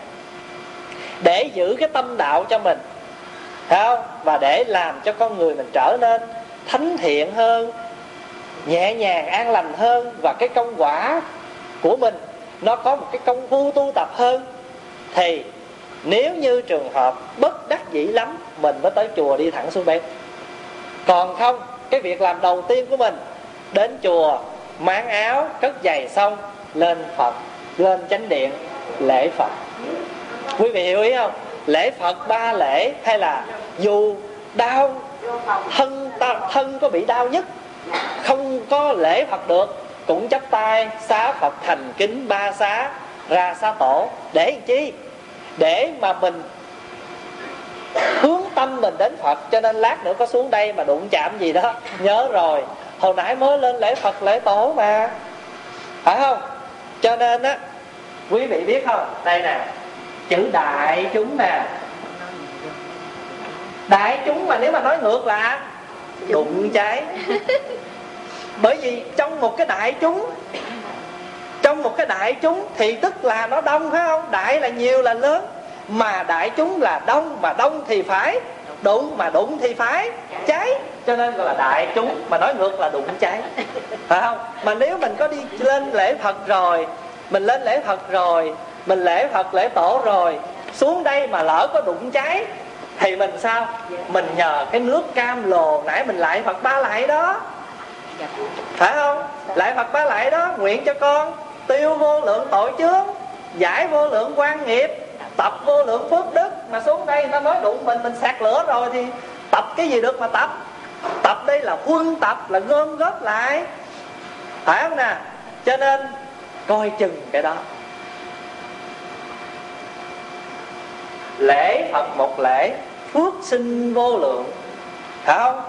Để giữ cái tâm đạo cho mình, Thấy không? và để làm cho con người mình trở nên thánh thiện hơn, nhẹ nhàng, an lành hơn. Và cái công quả của mình, nó có một cái công phu tu tập hơn. Thì nếu như trường hợp bất đắc dĩ lắm, mình mới tới chùa đi thẳng xuống bếp. Còn không, cái việc làm đầu tiên của mình, đến chùa máng áo, cất giày xong, lên phật, lên chánh điện, lễ phật. Quý vị hiểu ý không? Lễ phật ba lễ, hay là dù đau, thân thân có bị đau nhất, không có lễ phật được, cũng chắp tay, xá phật thành kính ba xá, ra xá tổ. Để làm chi? Để mà mình hướng tâm mình đến phật, cho nên lát nữa có xuống đây mà đụng chạm gì đó, nhớ rồi hồi nãy mới lên lễ phật, lễ tổ mà. Phải không? Cho nên á, quý vị biết không? Đây nè, chữ đại chúng nè. Đại chúng mà nếu mà nói ngược là đụng cháy. Bởi vì trong một cái đại chúng, trong một cái đại chúng thì tức là nó đông, phải không? Đại là nhiều là lớn, mà đại chúng là đông, mà đông thì phải đụng mà đụng thì phải. Cháy. Cho nên gọi là đại chúng, mà nói ngược là đụng cháy. Phải không? Mà nếu mình có đi lên lễ phật rồi, mình lên lễ phật rồi, mình lễ phật, lễ tổ rồi, xuống đây mà lỡ có đụng cháy, thì mình sao? Mình nhờ cái nước cam lồ, nãy mình lại phật ba lại đó. Phải không? Lại phật ba lại đó, nguyện cho con tiêu vô lượng tội chướng, giải vô lượng quan nghiệp tập vô lượng phước đức mà xuống đây nó nói đụng mình mình sạc lửa rồi thì tập cái gì được mà tập. Tập đây là huân tập, là gom góp lại. Phải không nè? Cho nên coi chừng cái đó. Lễ phật một lễ, phước sinh vô lượng. Phải không?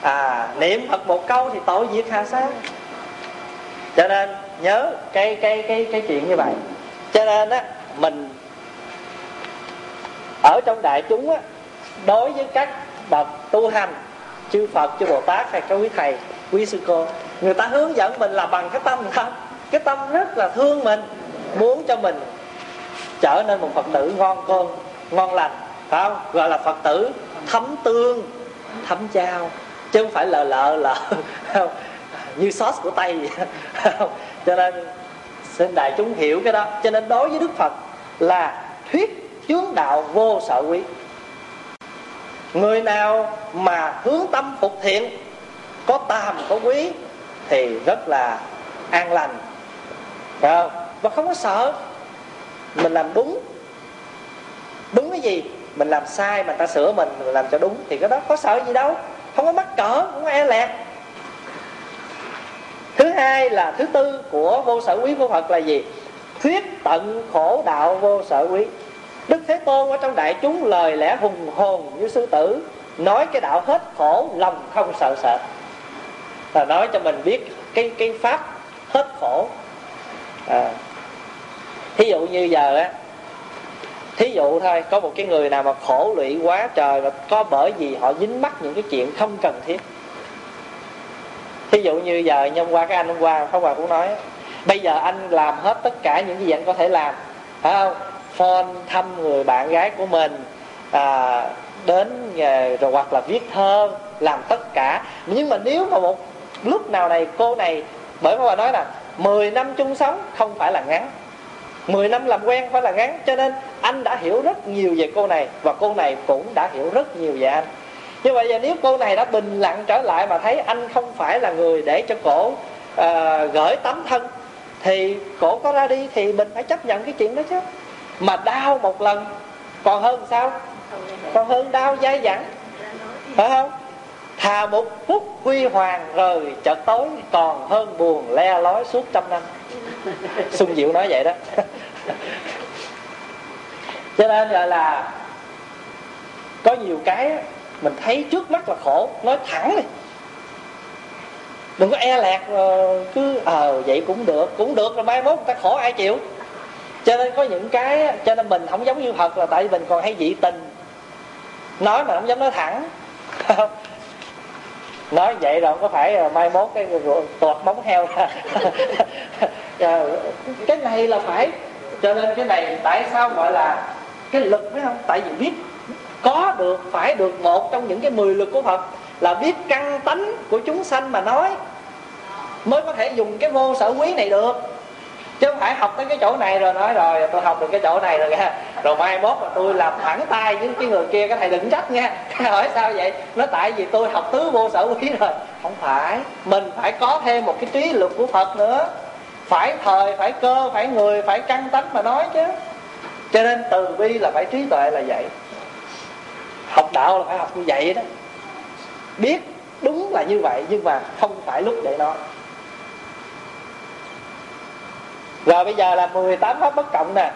À niệm phật một câu thì tội diệt hà sát. Cho nên nhớ cái cái cái cái chuyện như vậy. Cho nên á, mình ở trong đại chúng á, đối với các bậc tu hành chư Phật chư Bồ Tát hay các quý thầy quý sư cô người ta hướng dẫn mình là bằng cái tâm không cái tâm rất là thương mình muốn cho mình trở nên một Phật tử ngon con ngon lành phải không? Gọi là Phật tử thấm tương thấm trao chứ không phải lờ lợ lợ [LAUGHS] như sót của tây vậy. [LAUGHS] Cho nên xin đại chúng hiểu cái đó. Cho nên đối với đức phật là thuyết chướng đạo vô sợ quý. Người nào mà hướng tâm phục thiện, có tam, có quý, thì rất là an lành. Không? Và không có sợ. Mình làm đúng. Đúng cái gì? Mình làm sai mà ta sửa mình mình làm cho đúng, thì cái đó có sợ gì đâu. Không có mắc cỡ, không có e lẹt. Thứ hai là thứ tư của vô sở quý của phật là gì? Thuyết tận khổ đạo vô sở quý đức thế tôn ở trong đại chúng lời lẽ hùng hồn như sư tử, nói cái đạo hết khổ, lòng không sợ sợ là nói cho mình biết cái cái pháp hết khổ. À. thí dụ như giờ á, thí dụ thôi, có một cái người nào mà khổ lụy quá trời và có bởi vì họ dính mắc những cái chuyện không cần thiết. Thí dụ như giờ hôm qua, cái anh hôm qua, pháp hòa cũng nói bây giờ anh làm hết tất cả những gì anh có thể làm, phải không? Phone thăm người bạn gái của mình à, đến rồi hoặc là viết thơ làm tất cả. Nhưng mà nếu mà một lúc nào này cô này bởi pháp bà nói là 10 năm chung sống không phải là ngắn. 10 năm làm quen phải là ngắn cho nên anh đã hiểu rất nhiều về cô này và cô này cũng đã hiểu rất nhiều về anh. Như vậy giờ nếu cô này đã bình lặng trở lại mà thấy anh không phải là người để cho cổ uh, gửi tấm thân thì cổ có ra đi thì mình phải chấp nhận cái chuyện đó chứ mà đau một lần. Còn hơn sao? Còn hơn đau dai dẳng. Phải không? Thà một phút huy hoàng rồi chợt tối, còn hơn buồn le lói suốt trăm năm. Sung diệu nói vậy đó. [LAUGHS] Cho nên gọi là có nhiều cái mình thấy trước mắt là khổ. Nói thẳng đi. Đừng có e lẹt ờ, cứ ờ vậy cũng được cũng được, rồi mai mốt người ta khổ ai chịu? Cho nên có những cái cho nên mình không giống như phật là tại vì mình còn hay dị tình. Nói mà không dám nói thẳng. [LAUGHS] Nói vậy rồi có phải mai mốt cái tuột móng heo. [LAUGHS] Ra cái này là phải, cho nên cái này tại sao gọi là cái lực phải không? Tại vì biết có được, phải được một trong những cái mười lực của phật là biết căn tánh của chúng sanh mà nói, mới có thể dùng cái vô sở quý này được chứ không phải học tới cái chỗ này rồi nói rồi, tôi học được cái chỗ này rồi nha rồi mai mốt mà tôi làm thẳng tay với cái người kia, cái thầy đừng trách nha [LAUGHS] hỏi sao vậy? Nó tại vì tôi học tứ vô sở quý rồi. Không phải, mình phải có thêm một cái trí lực của phật nữa. Phải thời, phải cơ, phải người, phải căn tánh mà nói chứ. Cho nên từ bi là phải trí tuệ là vậy. Học đạo là phải học như vậy đó. Biết đúng là như vậy, nhưng mà không phải lúc để nói. Rồi bây giờ là 18 pháp bất cộng nè.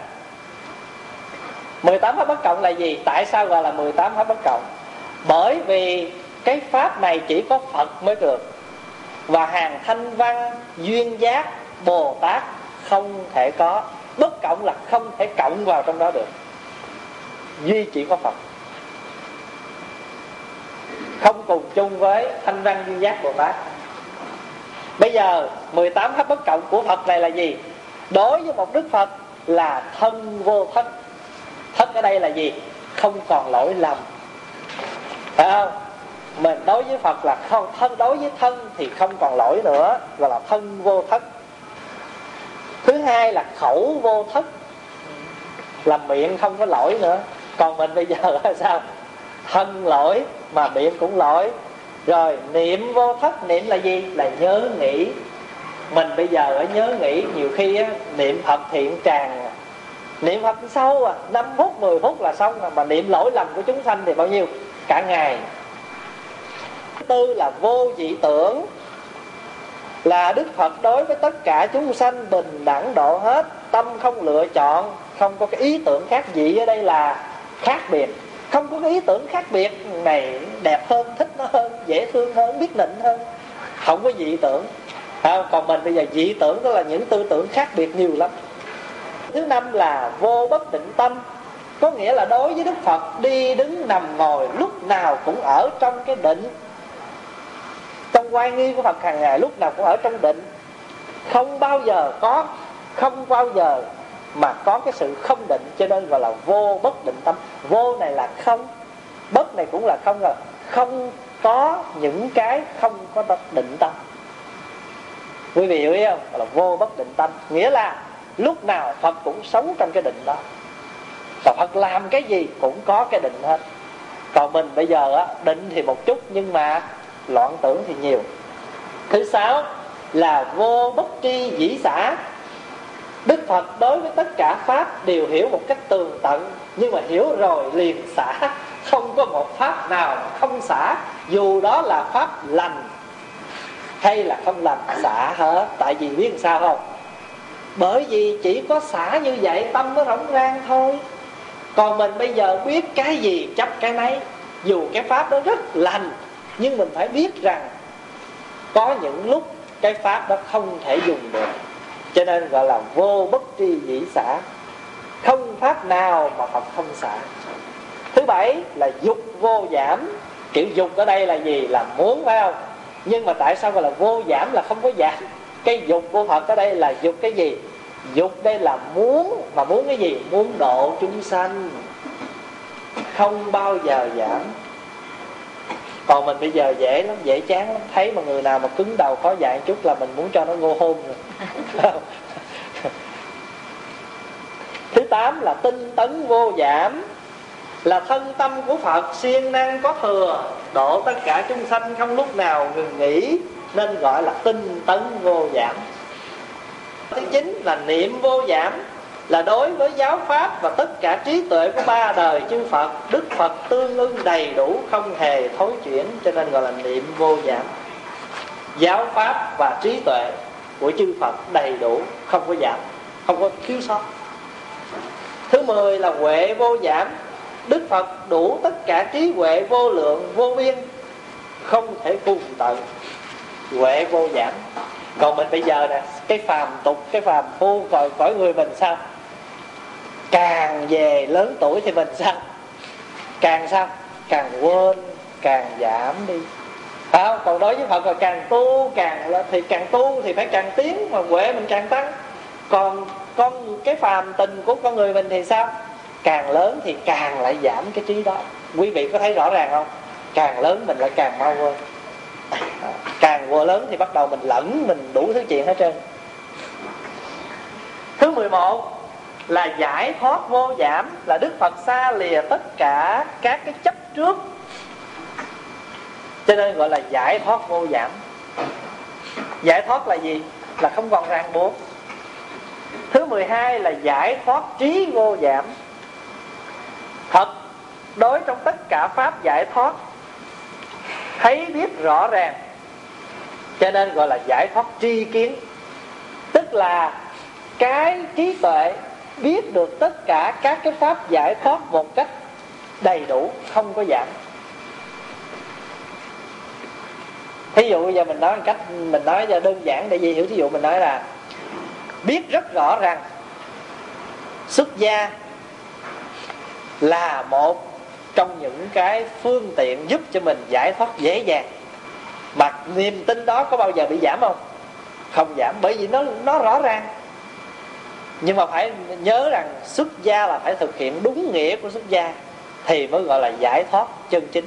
18 pháp bất cộng là gì? Tại sao gọi là 18 pháp bất cộng? Bởi vì cái pháp này chỉ có phật mới được. Và hàng thanh văn, duyên giác, bồ tát không thể có. Bất cộng là không thể cộng vào trong đó được. Duy chỉ có phật. Không cùng chung với thanh văn, duyên giác, bồ tát. Bây giờ 18 pháp bất cộng của phật này là gì? Đối với một đức phật là thân vô thân. Thân ở đây là gì? Không còn lỗi lầm. Phải không? Mình đối với phật là không, thân đối với thân thì không còn lỗi nữa gọi là thân vô thất. Thứ hai là khẩu vô thất. Là miệng không có lỗi nữa. Còn mình bây giờ là [LAUGHS] sao? Thân lỗi mà miệng cũng lỗi. Rồi niệm vô thất, niệm là gì? Là nhớ nghĩ mình bây giờ ở nhớ nghĩ nhiều khi á, niệm phật thiện tràng à. niệm phật sâu à 5 phút 10 phút là xong mà niệm lỗi lầm của chúng sanh thì bao nhiêu? Cả ngày. Thứ tư là vô dị tưởng. Là đức phật đối với tất cả chúng sanh bình đẳng độ hết tâm không lựa chọn không có cái ý tưởng khác dị ở đây là khác biệt. Không có cái ý tưởng khác biệt này đẹp hơn thích nó hơn dễ thương hơn biết nịnh hơn. Không có dị tưởng à, còn mình bây giờ dị tưởng tức là những tư tưởng khác biệt nhiều lắm. Thứ năm là vô bất định tâm. Có nghĩa là đối với đức phật đi đứng nằm ngồi lúc nào cũng ở trong cái định. Trong quan nghi của phật hàng ngày lúc nào cũng ở trong định. Không bao giờ có không bao giờ mà có cái sự không định. Cho nên gọi là vô bất định tâm. Vô này là không bất này cũng là không rồi. Không có những cái không có định tâm quý vị hiểu ý không? Là vô bất định tâm. Nghĩa là lúc nào phật cũng sống trong cái định đó. Và phật làm cái gì cũng có cái định hết. Còn mình bây giờ á, định thì một chút nhưng mà loạn tưởng thì nhiều. Thứ sáu là vô bất tri dĩ xã đức phật đối với tất cả pháp đều hiểu một cách tường tận, nhưng mà hiểu rồi liền xả. Không có một pháp nào không xả. Dù đó là pháp lành hay là không lành xả hết? Tại vì biết làm sao không? Bởi vì chỉ có xả như vậy, tâm nó rỗng rang thôi. Còn mình bây giờ biết cái gì, chấp cái nấy. Dù cái pháp đó rất lành, nhưng mình phải biết rằng có những lúc cái pháp đó không thể dùng được. Cho nên gọi là vô bất tri dĩ xả. Không pháp nào mà phật không xả. Thứ bảy là dục vô giảm. Kiểu dục ở đây là gì? Là muốn, phải không? Nhưng mà tại sao gọi là vô giảm là không có giảm? Cái dục của phật ở đây là dục cái gì? Dục đây là muốn, mà muốn cái gì? Muốn độ chúng sanh. Không bao giờ giảm. Còn mình bây giờ dễ lắm, dễ chán lắm. Thấy mà người nào mà cứng đầu khó dạy chút là mình muốn cho nó ngô hôn rồi. [LAUGHS] Thứ tám là tinh tấn vô giảm là thân tâm của phật, siêng năng có thừa, độ tất cả chúng sanh không lúc nào ngừng nghỉ, nên gọi là tinh tấn vô giảm. Thứ chín là niệm vô giảm, là đối với giáo pháp và tất cả trí tuệ của ba đời chư Phật, Đức Phật tương ưng đầy đủ, không hề thối chuyển, cho nên gọi là niệm vô giảm. Giáo pháp và trí tuệ của chư Phật đầy đủ, không có giảm, không có thiếu sót. Thứ mười là huệ vô giảm. Đức Phật đủ tất cả trí huệ vô lượng, vô biên, không thể cùng tận huệ vô giảm còn mình bây giờ nè, cái phàm tục, cái phàm phu cõi cõi người mình sao? Càng về lớn tuổi thì mình sao? Càng sao? Càng quên, càng giảm đi. Không? Còn đối với phật là càng tu càng là thì càng tu thì phải càng tiến, mà huệ mình càng tăng. Còn con, cái phàm tình của con người mình thì sao? Càng lớn thì càng lại giảm cái trí đó. Quý vị có thấy rõ ràng không? Càng lớn mình lại càng mau quên [LAUGHS] càng vừa lớn thì bắt đầu mình lẫn, mình đủ thứ chuyện hết trơn. Thứ 11 là giải thoát vô giảm, là đức phật xa lìa tất cả các cái chấp trước. Cho nên gọi là giải thoát vô giảm. Giải thoát là gì? Là không còn ràng buộc. Thứ 12 là giải thoát trí vô giảm thật. Đối trong tất cả pháp giải thoát, thấy biết rõ ràng. Cho nên gọi là giải thoát tri kiến. Tức là cái trí tuệ biết được tất cả các cái pháp giải thoát một cách đầy đủ, không có giảm. Thí dụ bây giờ mình nói một cách, mình nói cho đơn giản để dễ hiểu. Thí dụ mình nói là biết rất rõ rằng xuất gia là một trong những cái phương tiện giúp cho mình giải thoát dễ dàng. Mà niềm tin đó có bao giờ bị giảm không? Không giảm, bởi vì nó nó rõ ràng. Nhưng mà phải nhớ rằng xuất gia là phải thực hiện đúng nghĩa của xuất gia thì mới gọi là giải thoát chân chính.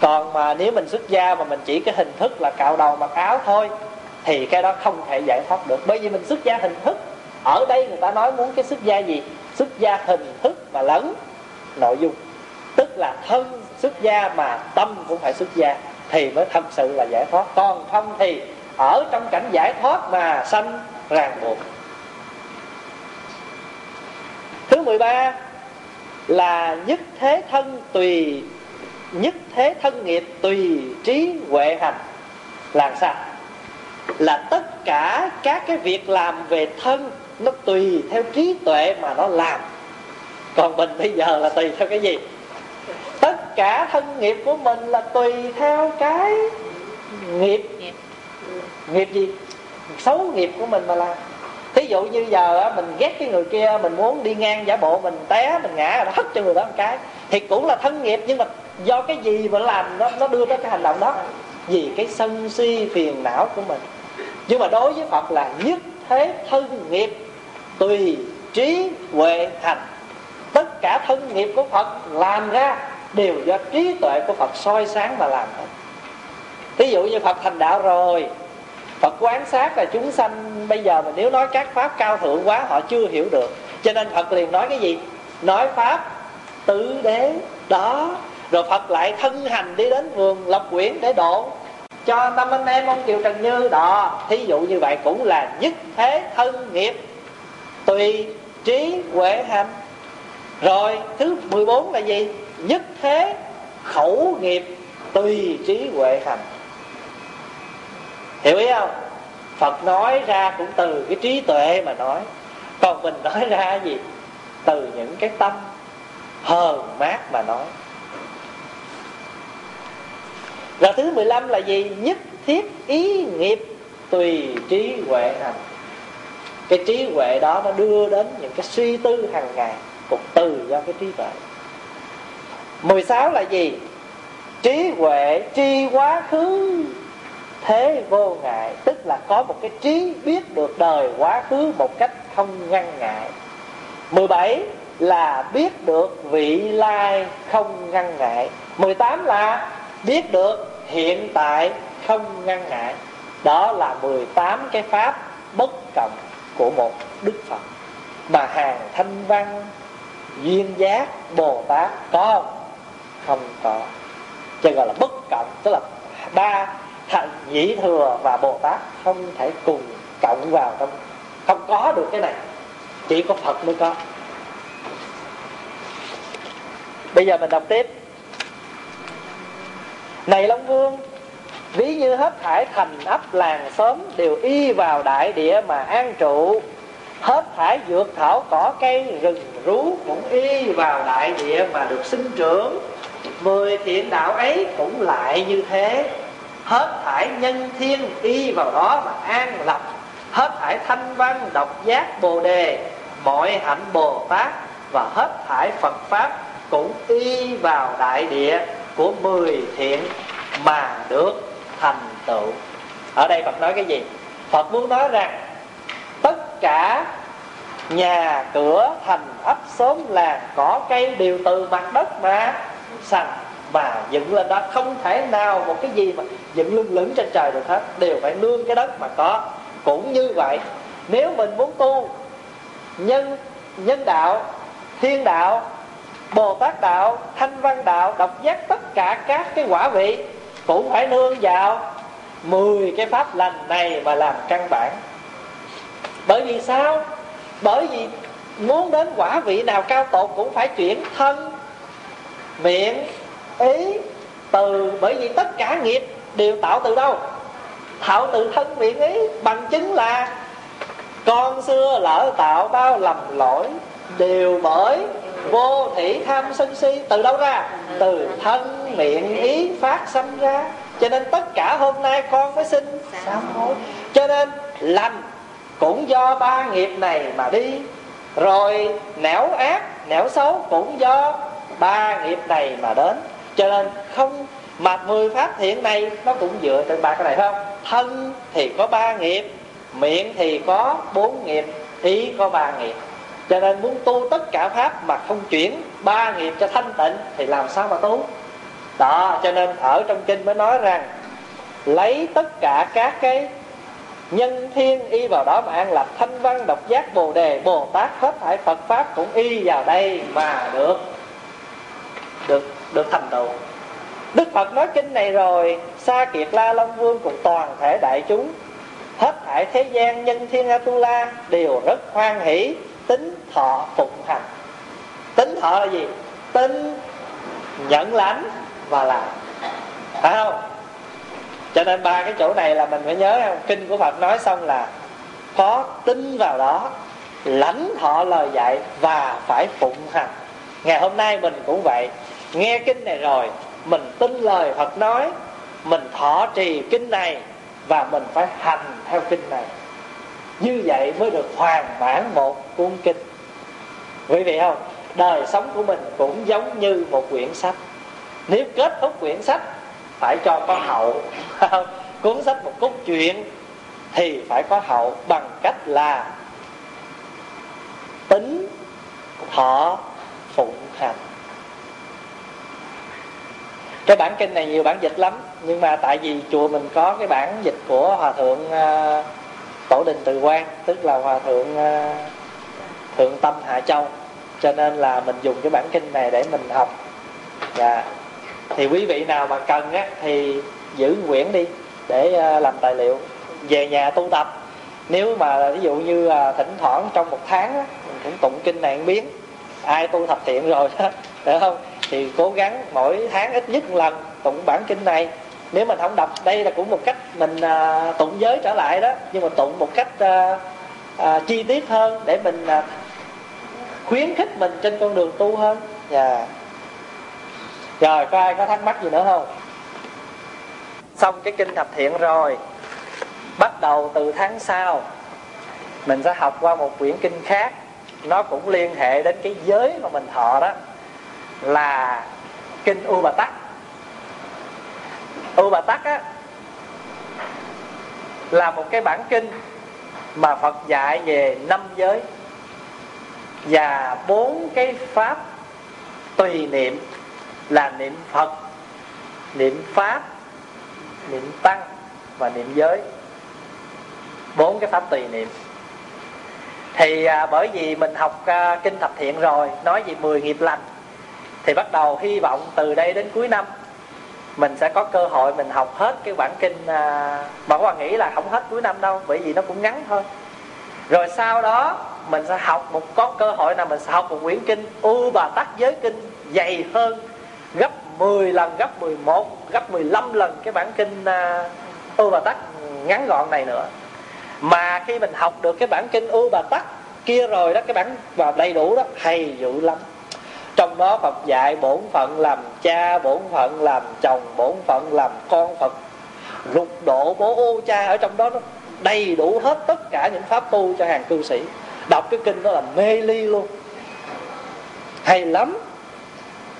Còn mà nếu mình xuất gia mà mình chỉ cái hình thức là cạo đầu mặc áo thôi, thì cái đó không thể giải thoát được. Bởi vì mình xuất gia hình thức, ở đây người ta nói muốn cái xuất gia gì? Xuất gia hình thức mà lẫn nội dung. Tức là thân xuất gia mà tâm cũng phải xuất gia thì mới thật sự là giải thoát. Còn không thì ở trong cảnh giải thoát mà sanh ràng buộc. Thứ 13 là nhất thế thân tùy, nhất thế thân nghiệp tùy trí huệ hành. Là sao? Là tất cả các cái việc làm về thân nó tùy theo trí tuệ mà nó làm còn mình bây giờ là tùy theo cái gì? Tất cả thân nghiệp của mình là tùy theo cái nghiệp. Nghiệp. Gì? Xấu nghiệp của mình mà làm. Thí dụ như giờ mình ghét cái người kia mình muốn đi ngang giả bộ mình té mình ngã rồi hất cho người đó một cái. Thì cũng là thân nghiệp nhưng mà do cái gì mà làm nó nó đưa tới cái hành động đó? Vì cái sân si phiền não của mình. Nhưng mà đối với phật là nhất thế thân nghiệp tùy trí huệ hành tất cả thân nghiệp của phật làm ra đều do trí tuệ của phật soi sáng mà làm hết ví dụ như phật thành đạo rồi, phật quán sát là chúng sanh. Bây giờ mà nếu nói các pháp cao thượng quá, họ chưa hiểu được. Cho nên phật liền nói cái gì? Nói pháp tứ đế đó. Rồi phật lại thân hành đi đến vườn lộc quyển để độ. Cho tâm anh em ông kiều trần như đó thí dụ như vậy cũng là nhất thế thân nghiệp. Tùy trí huệ hành rồi, thứ 14 là gì? Nhất thế, khẩu nghiệp, tùy trí huệ hành. Hiểu ý không? Phật nói ra cũng từ cái trí tuệ mà nói. Còn mình [LAUGHS] nói ra gì? Từ những cái tâm hờn mát mà nói. Rồi thứ 15 là gì? Nhất thiết ý nghiệp, tùy trí huệ hành. Cái trí huệ đó nó đưa đến những cái suy tư hàng ngày cũng từ do cái trí tuệ. 16 là gì? Trí huệ, tri quá khứ, thế vô ngại, tức là có một cái trí biết được đời quá khứ một cách không ngăn ngại. 17 là biết được vị lai không ngăn ngại. 18 là biết được hiện tại không ngăn ngại. Đó là 18 cái pháp bất cộng của một đức phật. Mà hàng thanh văn duyên giác bồ tát có không? Không có. Cho gọi là bất cộng, tức là ba thành nhĩ thừa và bồ tát không thể cùng cộng vào trong không có được cái này. Chỉ có phật mới có. Bây giờ mình đọc tiếp. Này long vương, ví như hết thải thành ấp làng xóm đều y vào đại địa mà an trụ hết thải dược thảo, cỏ cây, rừng, rú, cũng y vào đại địa mà được sinh trưởng. Mười thiện đạo ấy cũng lại như thế. Hết thải nhân thiên y vào đó mà an lập. Hết thải thanh văn, độc giác, bồ đề. Mọi hạnh bồ tát và hết thải phật pháp cũng y vào đại địa của mười thiện mà được thành tựu. Ở đây phật nói cái gì? Phật muốn nói rằng cả nhà cửa thành ấp xóm làng cỏ cây đều từ mặt đất mà sành mà dựng lên đó. Không thể nào một cái gì mà dựng lưng lửng trên trời được hết. Đều phải nương cái đất mà có. Cũng như vậy, nếu mình muốn tu nhân nhân đạo, thiên đạo, bồ tát đạo, thanh văn đạo, độc giác tất cả các cái quả vị, cũng phải nương vào 10 cái pháp lành này mà làm căn bản bởi vì sao? Bởi vì muốn đến quả vị nào cao tột cũng phải chuyển thân miệng ý từ. Bởi vì tất cả nghiệp đều tạo từ đâu? Tạo từ thân miệng ý. Bằng chứng là con xưa lỡ tạo bao lầm lỗi đều bởi vô thị tham sân si từ đâu ra? Từ thân miệng ý phát sanh ra. Cho nên tất cả hôm nay con mới sám hối. Cho nên lành cũng do ba nghiệp này mà đi. Rồi nẻo ác, nẻo xấu cũng do ba nghiệp này mà đến. Cho nên không, mà mười pháp thiện này nó cũng dựa trên ba cái này không? Thân thì có ba nghiệp, miệng thì có bốn nghiệp, ý có ba nghiệp. Cho nên muốn tu tất cả pháp mà không chuyển ba nghiệp cho thanh tịnh thì làm sao mà tu? Đó, cho nên ở trong kinh mới nói rằng, lấy tất cả các cái nhân thiên y vào đó mà an lập thanh văn độc giác bồ đề, bồ tát hết thảy phật pháp cũng y vào đây mà được được được thành tựu. Đức phật nói kinh này rồi, sa kiệt la long vương cùng toàn thể đại chúng, hết thảy thế gian nhân thiên atula đều rất hoan hỷ, tính thọ phụng hành. Tính thọ là gì? Tính nhận lãnh và làm. Phải không? Cho nên ba cái chỗ này là mình phải nhớ, không? Kinh của phật nói xong là có tin vào đó, lãnh thọ lời dạy và phải phụng hành. Ngày hôm nay mình cũng vậy. Nghe kinh này rồi, mình tin lời phật nói, mình thọ trì kinh này và mình phải hành theo kinh này. Như vậy mới được hoàn mãn một cuốn kinh. Quý vị không? Đời sống của mình cũng giống như một quyển sách. Nếu kết thúc quyển sách phải cho có hậu. [LAUGHS] Cuốn sách một cốt truyện thì phải có hậu bằng cách là tính thọ phụng hành. Cái bản kinh này nhiều bản dịch lắm nhưng mà tại vì chùa mình có cái bản dịch của hòa thượng uh, tổ đình từ quan tức là hòa thượng uh, thượng tâm hạ châu. Cho nên là mình dùng cái bản kinh này để mình học. Dạ thì quý vị nào mà cần á thì giữ quyển đi để ờ, làm tài liệu về nhà tu tập. Nếu mà ví dụ như ờ, thỉnh thoảng trong một tháng á, mình cũng tụng kinh này biến ai tu thập thiện rồi đó [LAUGHS] được không? Thì cố gắng mỗi tháng ít nhất một lần tụng bản kinh này. Nếu mình không đọc đây là cũng một cách mình à, tụng giới trở lại đó nhưng mà tụng một cách à, à, chi tiết hơn để mình à, khuyến khích mình trên con đường tu hơn. Và yeah rồi có ai có thắc mắc gì nữa không? Xong cái kinh thập thiện rồi. Bắt đầu từ tháng sau, mình sẽ học qua một quyển kinh khác. Nó cũng liên hệ đến cái giới mà mình thọ đó, là kinh u bà tắc. U bà tắc á, là một cái bản kinh mà phật dạy về năm giới và bốn cái pháp tùy niệm là niệm phật niệm pháp niệm tăng và niệm giới. Bốn cái pháp tùy niệm. Thì à, bởi vì mình học à, kinh thập thiện rồi nói về 10 nghiệp lành thì bắt đầu hy vọng từ đây đến cuối năm mình sẽ có cơ hội mình học hết cái bản kinh à, mà các bạn nghĩ là không hết cuối năm đâu bởi vì nó cũng ngắn thôi. Rồi sau đó mình sẽ học một có cơ hội nào mình sẽ học một quyển kinh u bà tắc giới kinh dày hơn gấp 10 lần, gấp 11 gấp 15 lần cái bản kinh à, u bà tắc ngắn gọn này nữa. Mà khi mình học được cái bản kinh u bà tắc kia rồi đó, cái bản và đầy đủ đó, hay dữ lắm. Trong đó Phật dạy bổn phận làm cha, bổn phận làm chồng, bổn phận làm con Phật. Lục độ bố ô cha ở trong đó, nó đầy đủ hết tất cả những pháp tu cho hàng cư sĩ. Đọc cái kinh đó là mê ly luôn. Hay lắm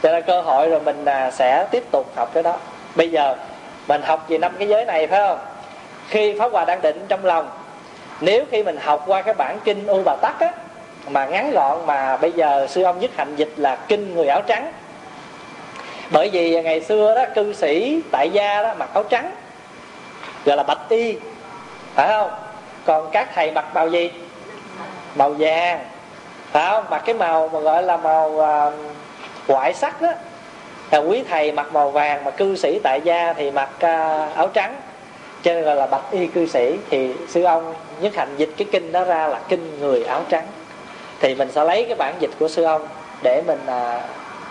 cho nên cơ hội rồi mình à, sẽ tiếp tục học cái đó. Bây giờ mình học về năm cái giới này phải không? Khi pháp hòa đang định trong lòng nếu khi mình học qua cái bản kinh u bà tắc á mà ngắn gọn mà bây giờ sư ông nhất hạnh dịch là kinh người áo trắng. Bởi vì ngày xưa đó cư sĩ tại gia đó mặc áo trắng gọi là bạch y phải không? Còn các thầy mặc màu gì? Màu vàng phải không? Mặc cái màu mà gọi là màu uh, ngoại sắc đó là quý thầy mặc màu vàng mà cư sĩ tại gia thì mặc uh, áo trắng. Cho nên gọi là bạch y cư sĩ thì sư ông nhất hạnh dịch cái kinh đó ra là kinh người áo trắng. Thì mình sẽ lấy cái bản dịch của sư ông để mình à,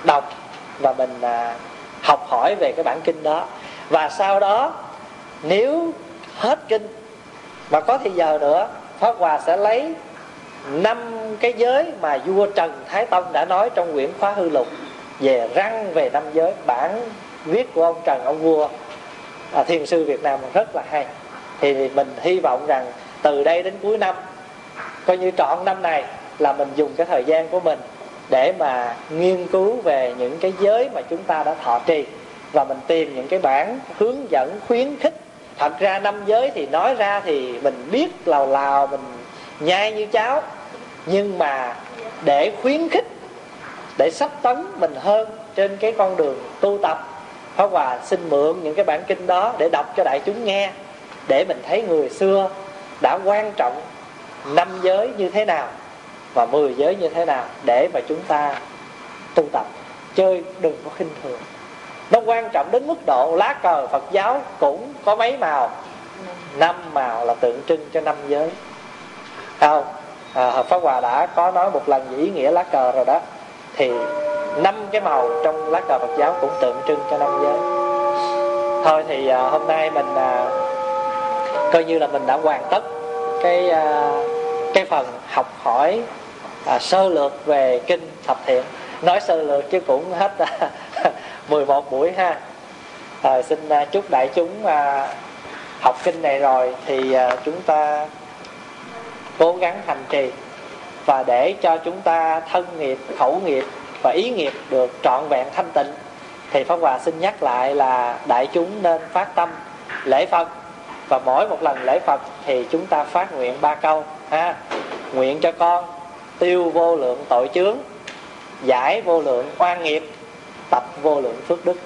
đọc và mình à, học hỏi về cái bản kinh đó. Và sau đó nếu hết kinh mà có thì giờ nữa pháp hòa sẽ lấy năm cái giới mà vua trần thái tông đã nói trong quyển khóa hư lục về răng về năm giới bản viết của ông trần ông vua à, thiền sư việt nam rất là hay. Thì mình hy vọng rằng từ đây đến cuối năm coi như trọn năm này là mình dùng cái thời gian của mình để mà nghiên cứu về những cái giới mà chúng ta đã thọ trì và mình tìm những cái bản hướng dẫn khuyến khích. Thật ra năm giới thì nói ra thì mình biết lào lào mình nhai như cháo nhưng mà để khuyến khích, để sắp tấn mình hơn trên cái con đường tu tập, Pháp Hòa xin mượn những cái bản kinh đó để đọc cho đại chúng nghe, để mình thấy người xưa đã quan trọng năm giới như thế nào và mười giới như thế nào để mà chúng ta tu tập. Chơi đừng có khinh thường. Nó quan trọng đến mức độ lá cờ Phật giáo cũng có mấy màu. Năm màu là tượng trưng cho năm giới không à, hợp pháp hòa đã có nói một lần về ý nghĩa lá cờ rồi đó. Thì năm cái màu trong lá cờ Phật giáo cũng tượng trưng cho năm giới. Thôi thì à, hôm nay mình à, coi như là mình đã hoàn tất cái à, cái phần học hỏi à, sơ lược về kinh thập thiện. Nói sơ lược chứ cũng hết à, [LAUGHS] 11 buổi ha. À, xin à, chúc đại chúng à, học kinh này rồi thì à, chúng ta cố gắng hành trì và để cho chúng ta thân nghiệp, khẩu nghiệp và ý nghiệp được trọn vẹn thanh tịnh, thì pháp hòa xin nhắc lại là đại chúng nên phát tâm lễ phật. Và mỗi một lần lễ phật thì chúng ta phát nguyện ba câu, ha, nguyện cho con tiêu vô lượng tội chướng, giải vô lượng oan nghiệp, tập vô lượng phước đức.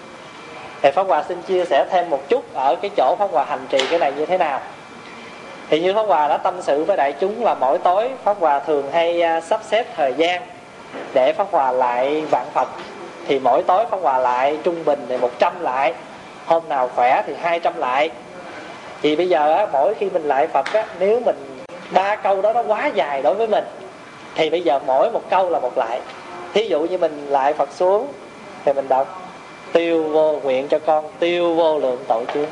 Thì pháp hòa xin chia sẻ thêm một chút ở cái chỗ pháp hòa hành trì cái này như thế nào thì như pháp hòa đã tâm sự với đại chúng là mỗi tối pháp hòa thường hay à, sắp xếp thời gian để pháp hòa lại vạn phật. Thì mỗi tối pháp hòa lại trung bình thì 100 lại hôm nào khỏe thì 200 lại. Thì bây giờ á, mỗi khi mình lại phật á, nếu mình ba câu đó nó quá dài đối với mình thì bây giờ mỗi một câu là một lại. Thí dụ như mình lại phật xuống thì mình đọc tiêu vô nguyện cho con tiêu vô lượng tội chướng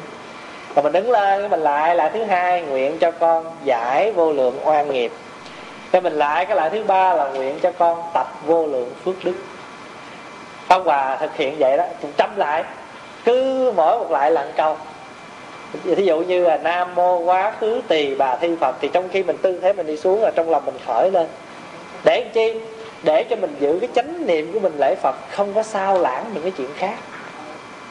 rồi mình đứng lên, mình lại lại thứ hai nguyện cho con giải vô lượng oan nghiệp. Cái mình lại cái lại thứ ba là nguyện cho con tập vô lượng phước đức. Ông Hòa thực hiện vậy đó, cũng trăm lại. Cứ mỗi một lại lặng câu. Thí dụ như là nam mô quá khứ tỳ bà thi phật, thì trong khi mình tư thế mình đi xuống là trong lòng mình khởi lên. Để làm chi? Để cho mình giữ cái chánh niệm của mình lễ phật, không có sao lãng những cái chuyện khác.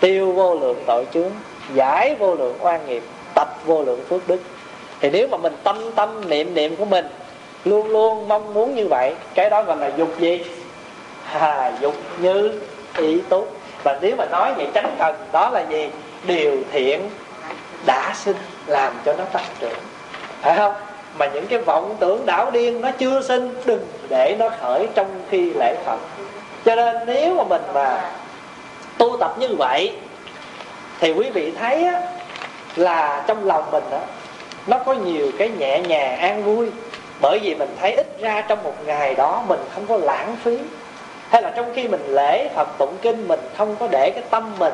Tiêu vô lượng tội chướng giải vô lượng oan nghiệp tập vô lượng phước đức. Thì nếu mà mình tâm tâm niệm niệm của mình luôn luôn mong muốn như vậy cái đó gọi là dục gì? À, dục như ý túc. Và nếu mà nói về chánh cần đó là gì? Điều thiện đã sinh làm cho nó tăng trưởng. Phải không? Mà những cái vọng tưởng đảo điên nó chưa sinh đừng để nó khởi trong khi lễ phật. Cho nên nếu mà mình mà tu tập như vậy thì quý vị thấy á, là trong lòng mình á, nó có nhiều cái nhẹ nhàng an vui. Bởi vì mình thấy ít ra trong một ngày đó mình không có lãng phí. Hay là trong khi mình lễ phật tụng kinh mình không có để cái tâm mình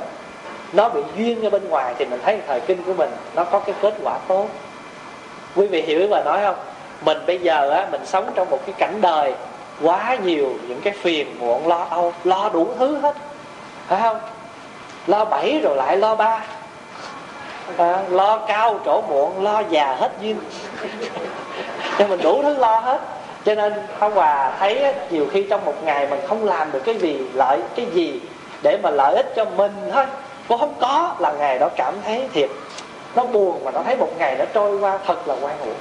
nó bị duyên ở bên ngoài thì mình thấy thời kinh của mình nó có cái kết quả tốt. Quý vị hiểu và bà nói không? Mình bây giờ á mình sống trong một cái cảnh đời quá nhiều những cái phiền muộn lo âu lo đủ thứ hết. Phải không? Lo bảy rồi lại lo ba. À, lo cao chỗ muộn lo già hết duyên. Cho mình đủ thứ lo hết. Cho nên ông Hòa thấy nhiều khi trong một ngày mình không làm được cái gì lợi cái gì để mà lợi ích cho mình thôi. Cũng không có là ngày đó cảm thấy thiệt. Nó buồn mà nó thấy một ngày nó trôi qua thật là quan uổng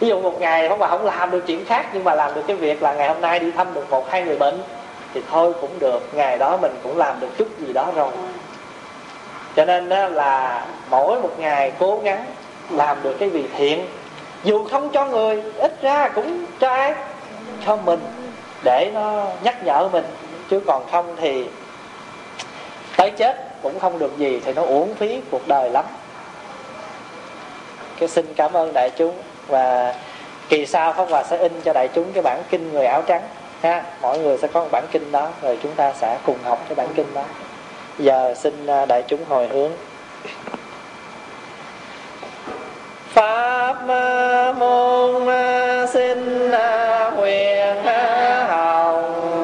ví dụ một ngày Pháp Hòa không làm được chuyện khác nhưng mà làm được cái việc là ngày hôm nay đi thăm được một hai người bệnh thì thôi cũng được, ngày đó mình cũng làm được chút gì đó rồi. Cho nên đó là mỗi một ngày cố gắng làm được cái việc thiện. Dù không cho người, ít ra cũng cho ai cho mình để nó nhắc nhở mình. Chứ còn không thì tới chết cũng không được gì thì nó uổng phí cuộc đời lắm. Cái xin cảm ơn đại chúng và kỳ sau pháp hòa sẽ in cho đại chúng cái bản kinh người áo trắng ha, mỗi người sẽ có một bản kinh đó, rồi chúng ta sẽ cùng học cái bản kinh đó. Giờ xin à, đại chúng hồi hướng. Pháp à, môn à, xin huyền hồng.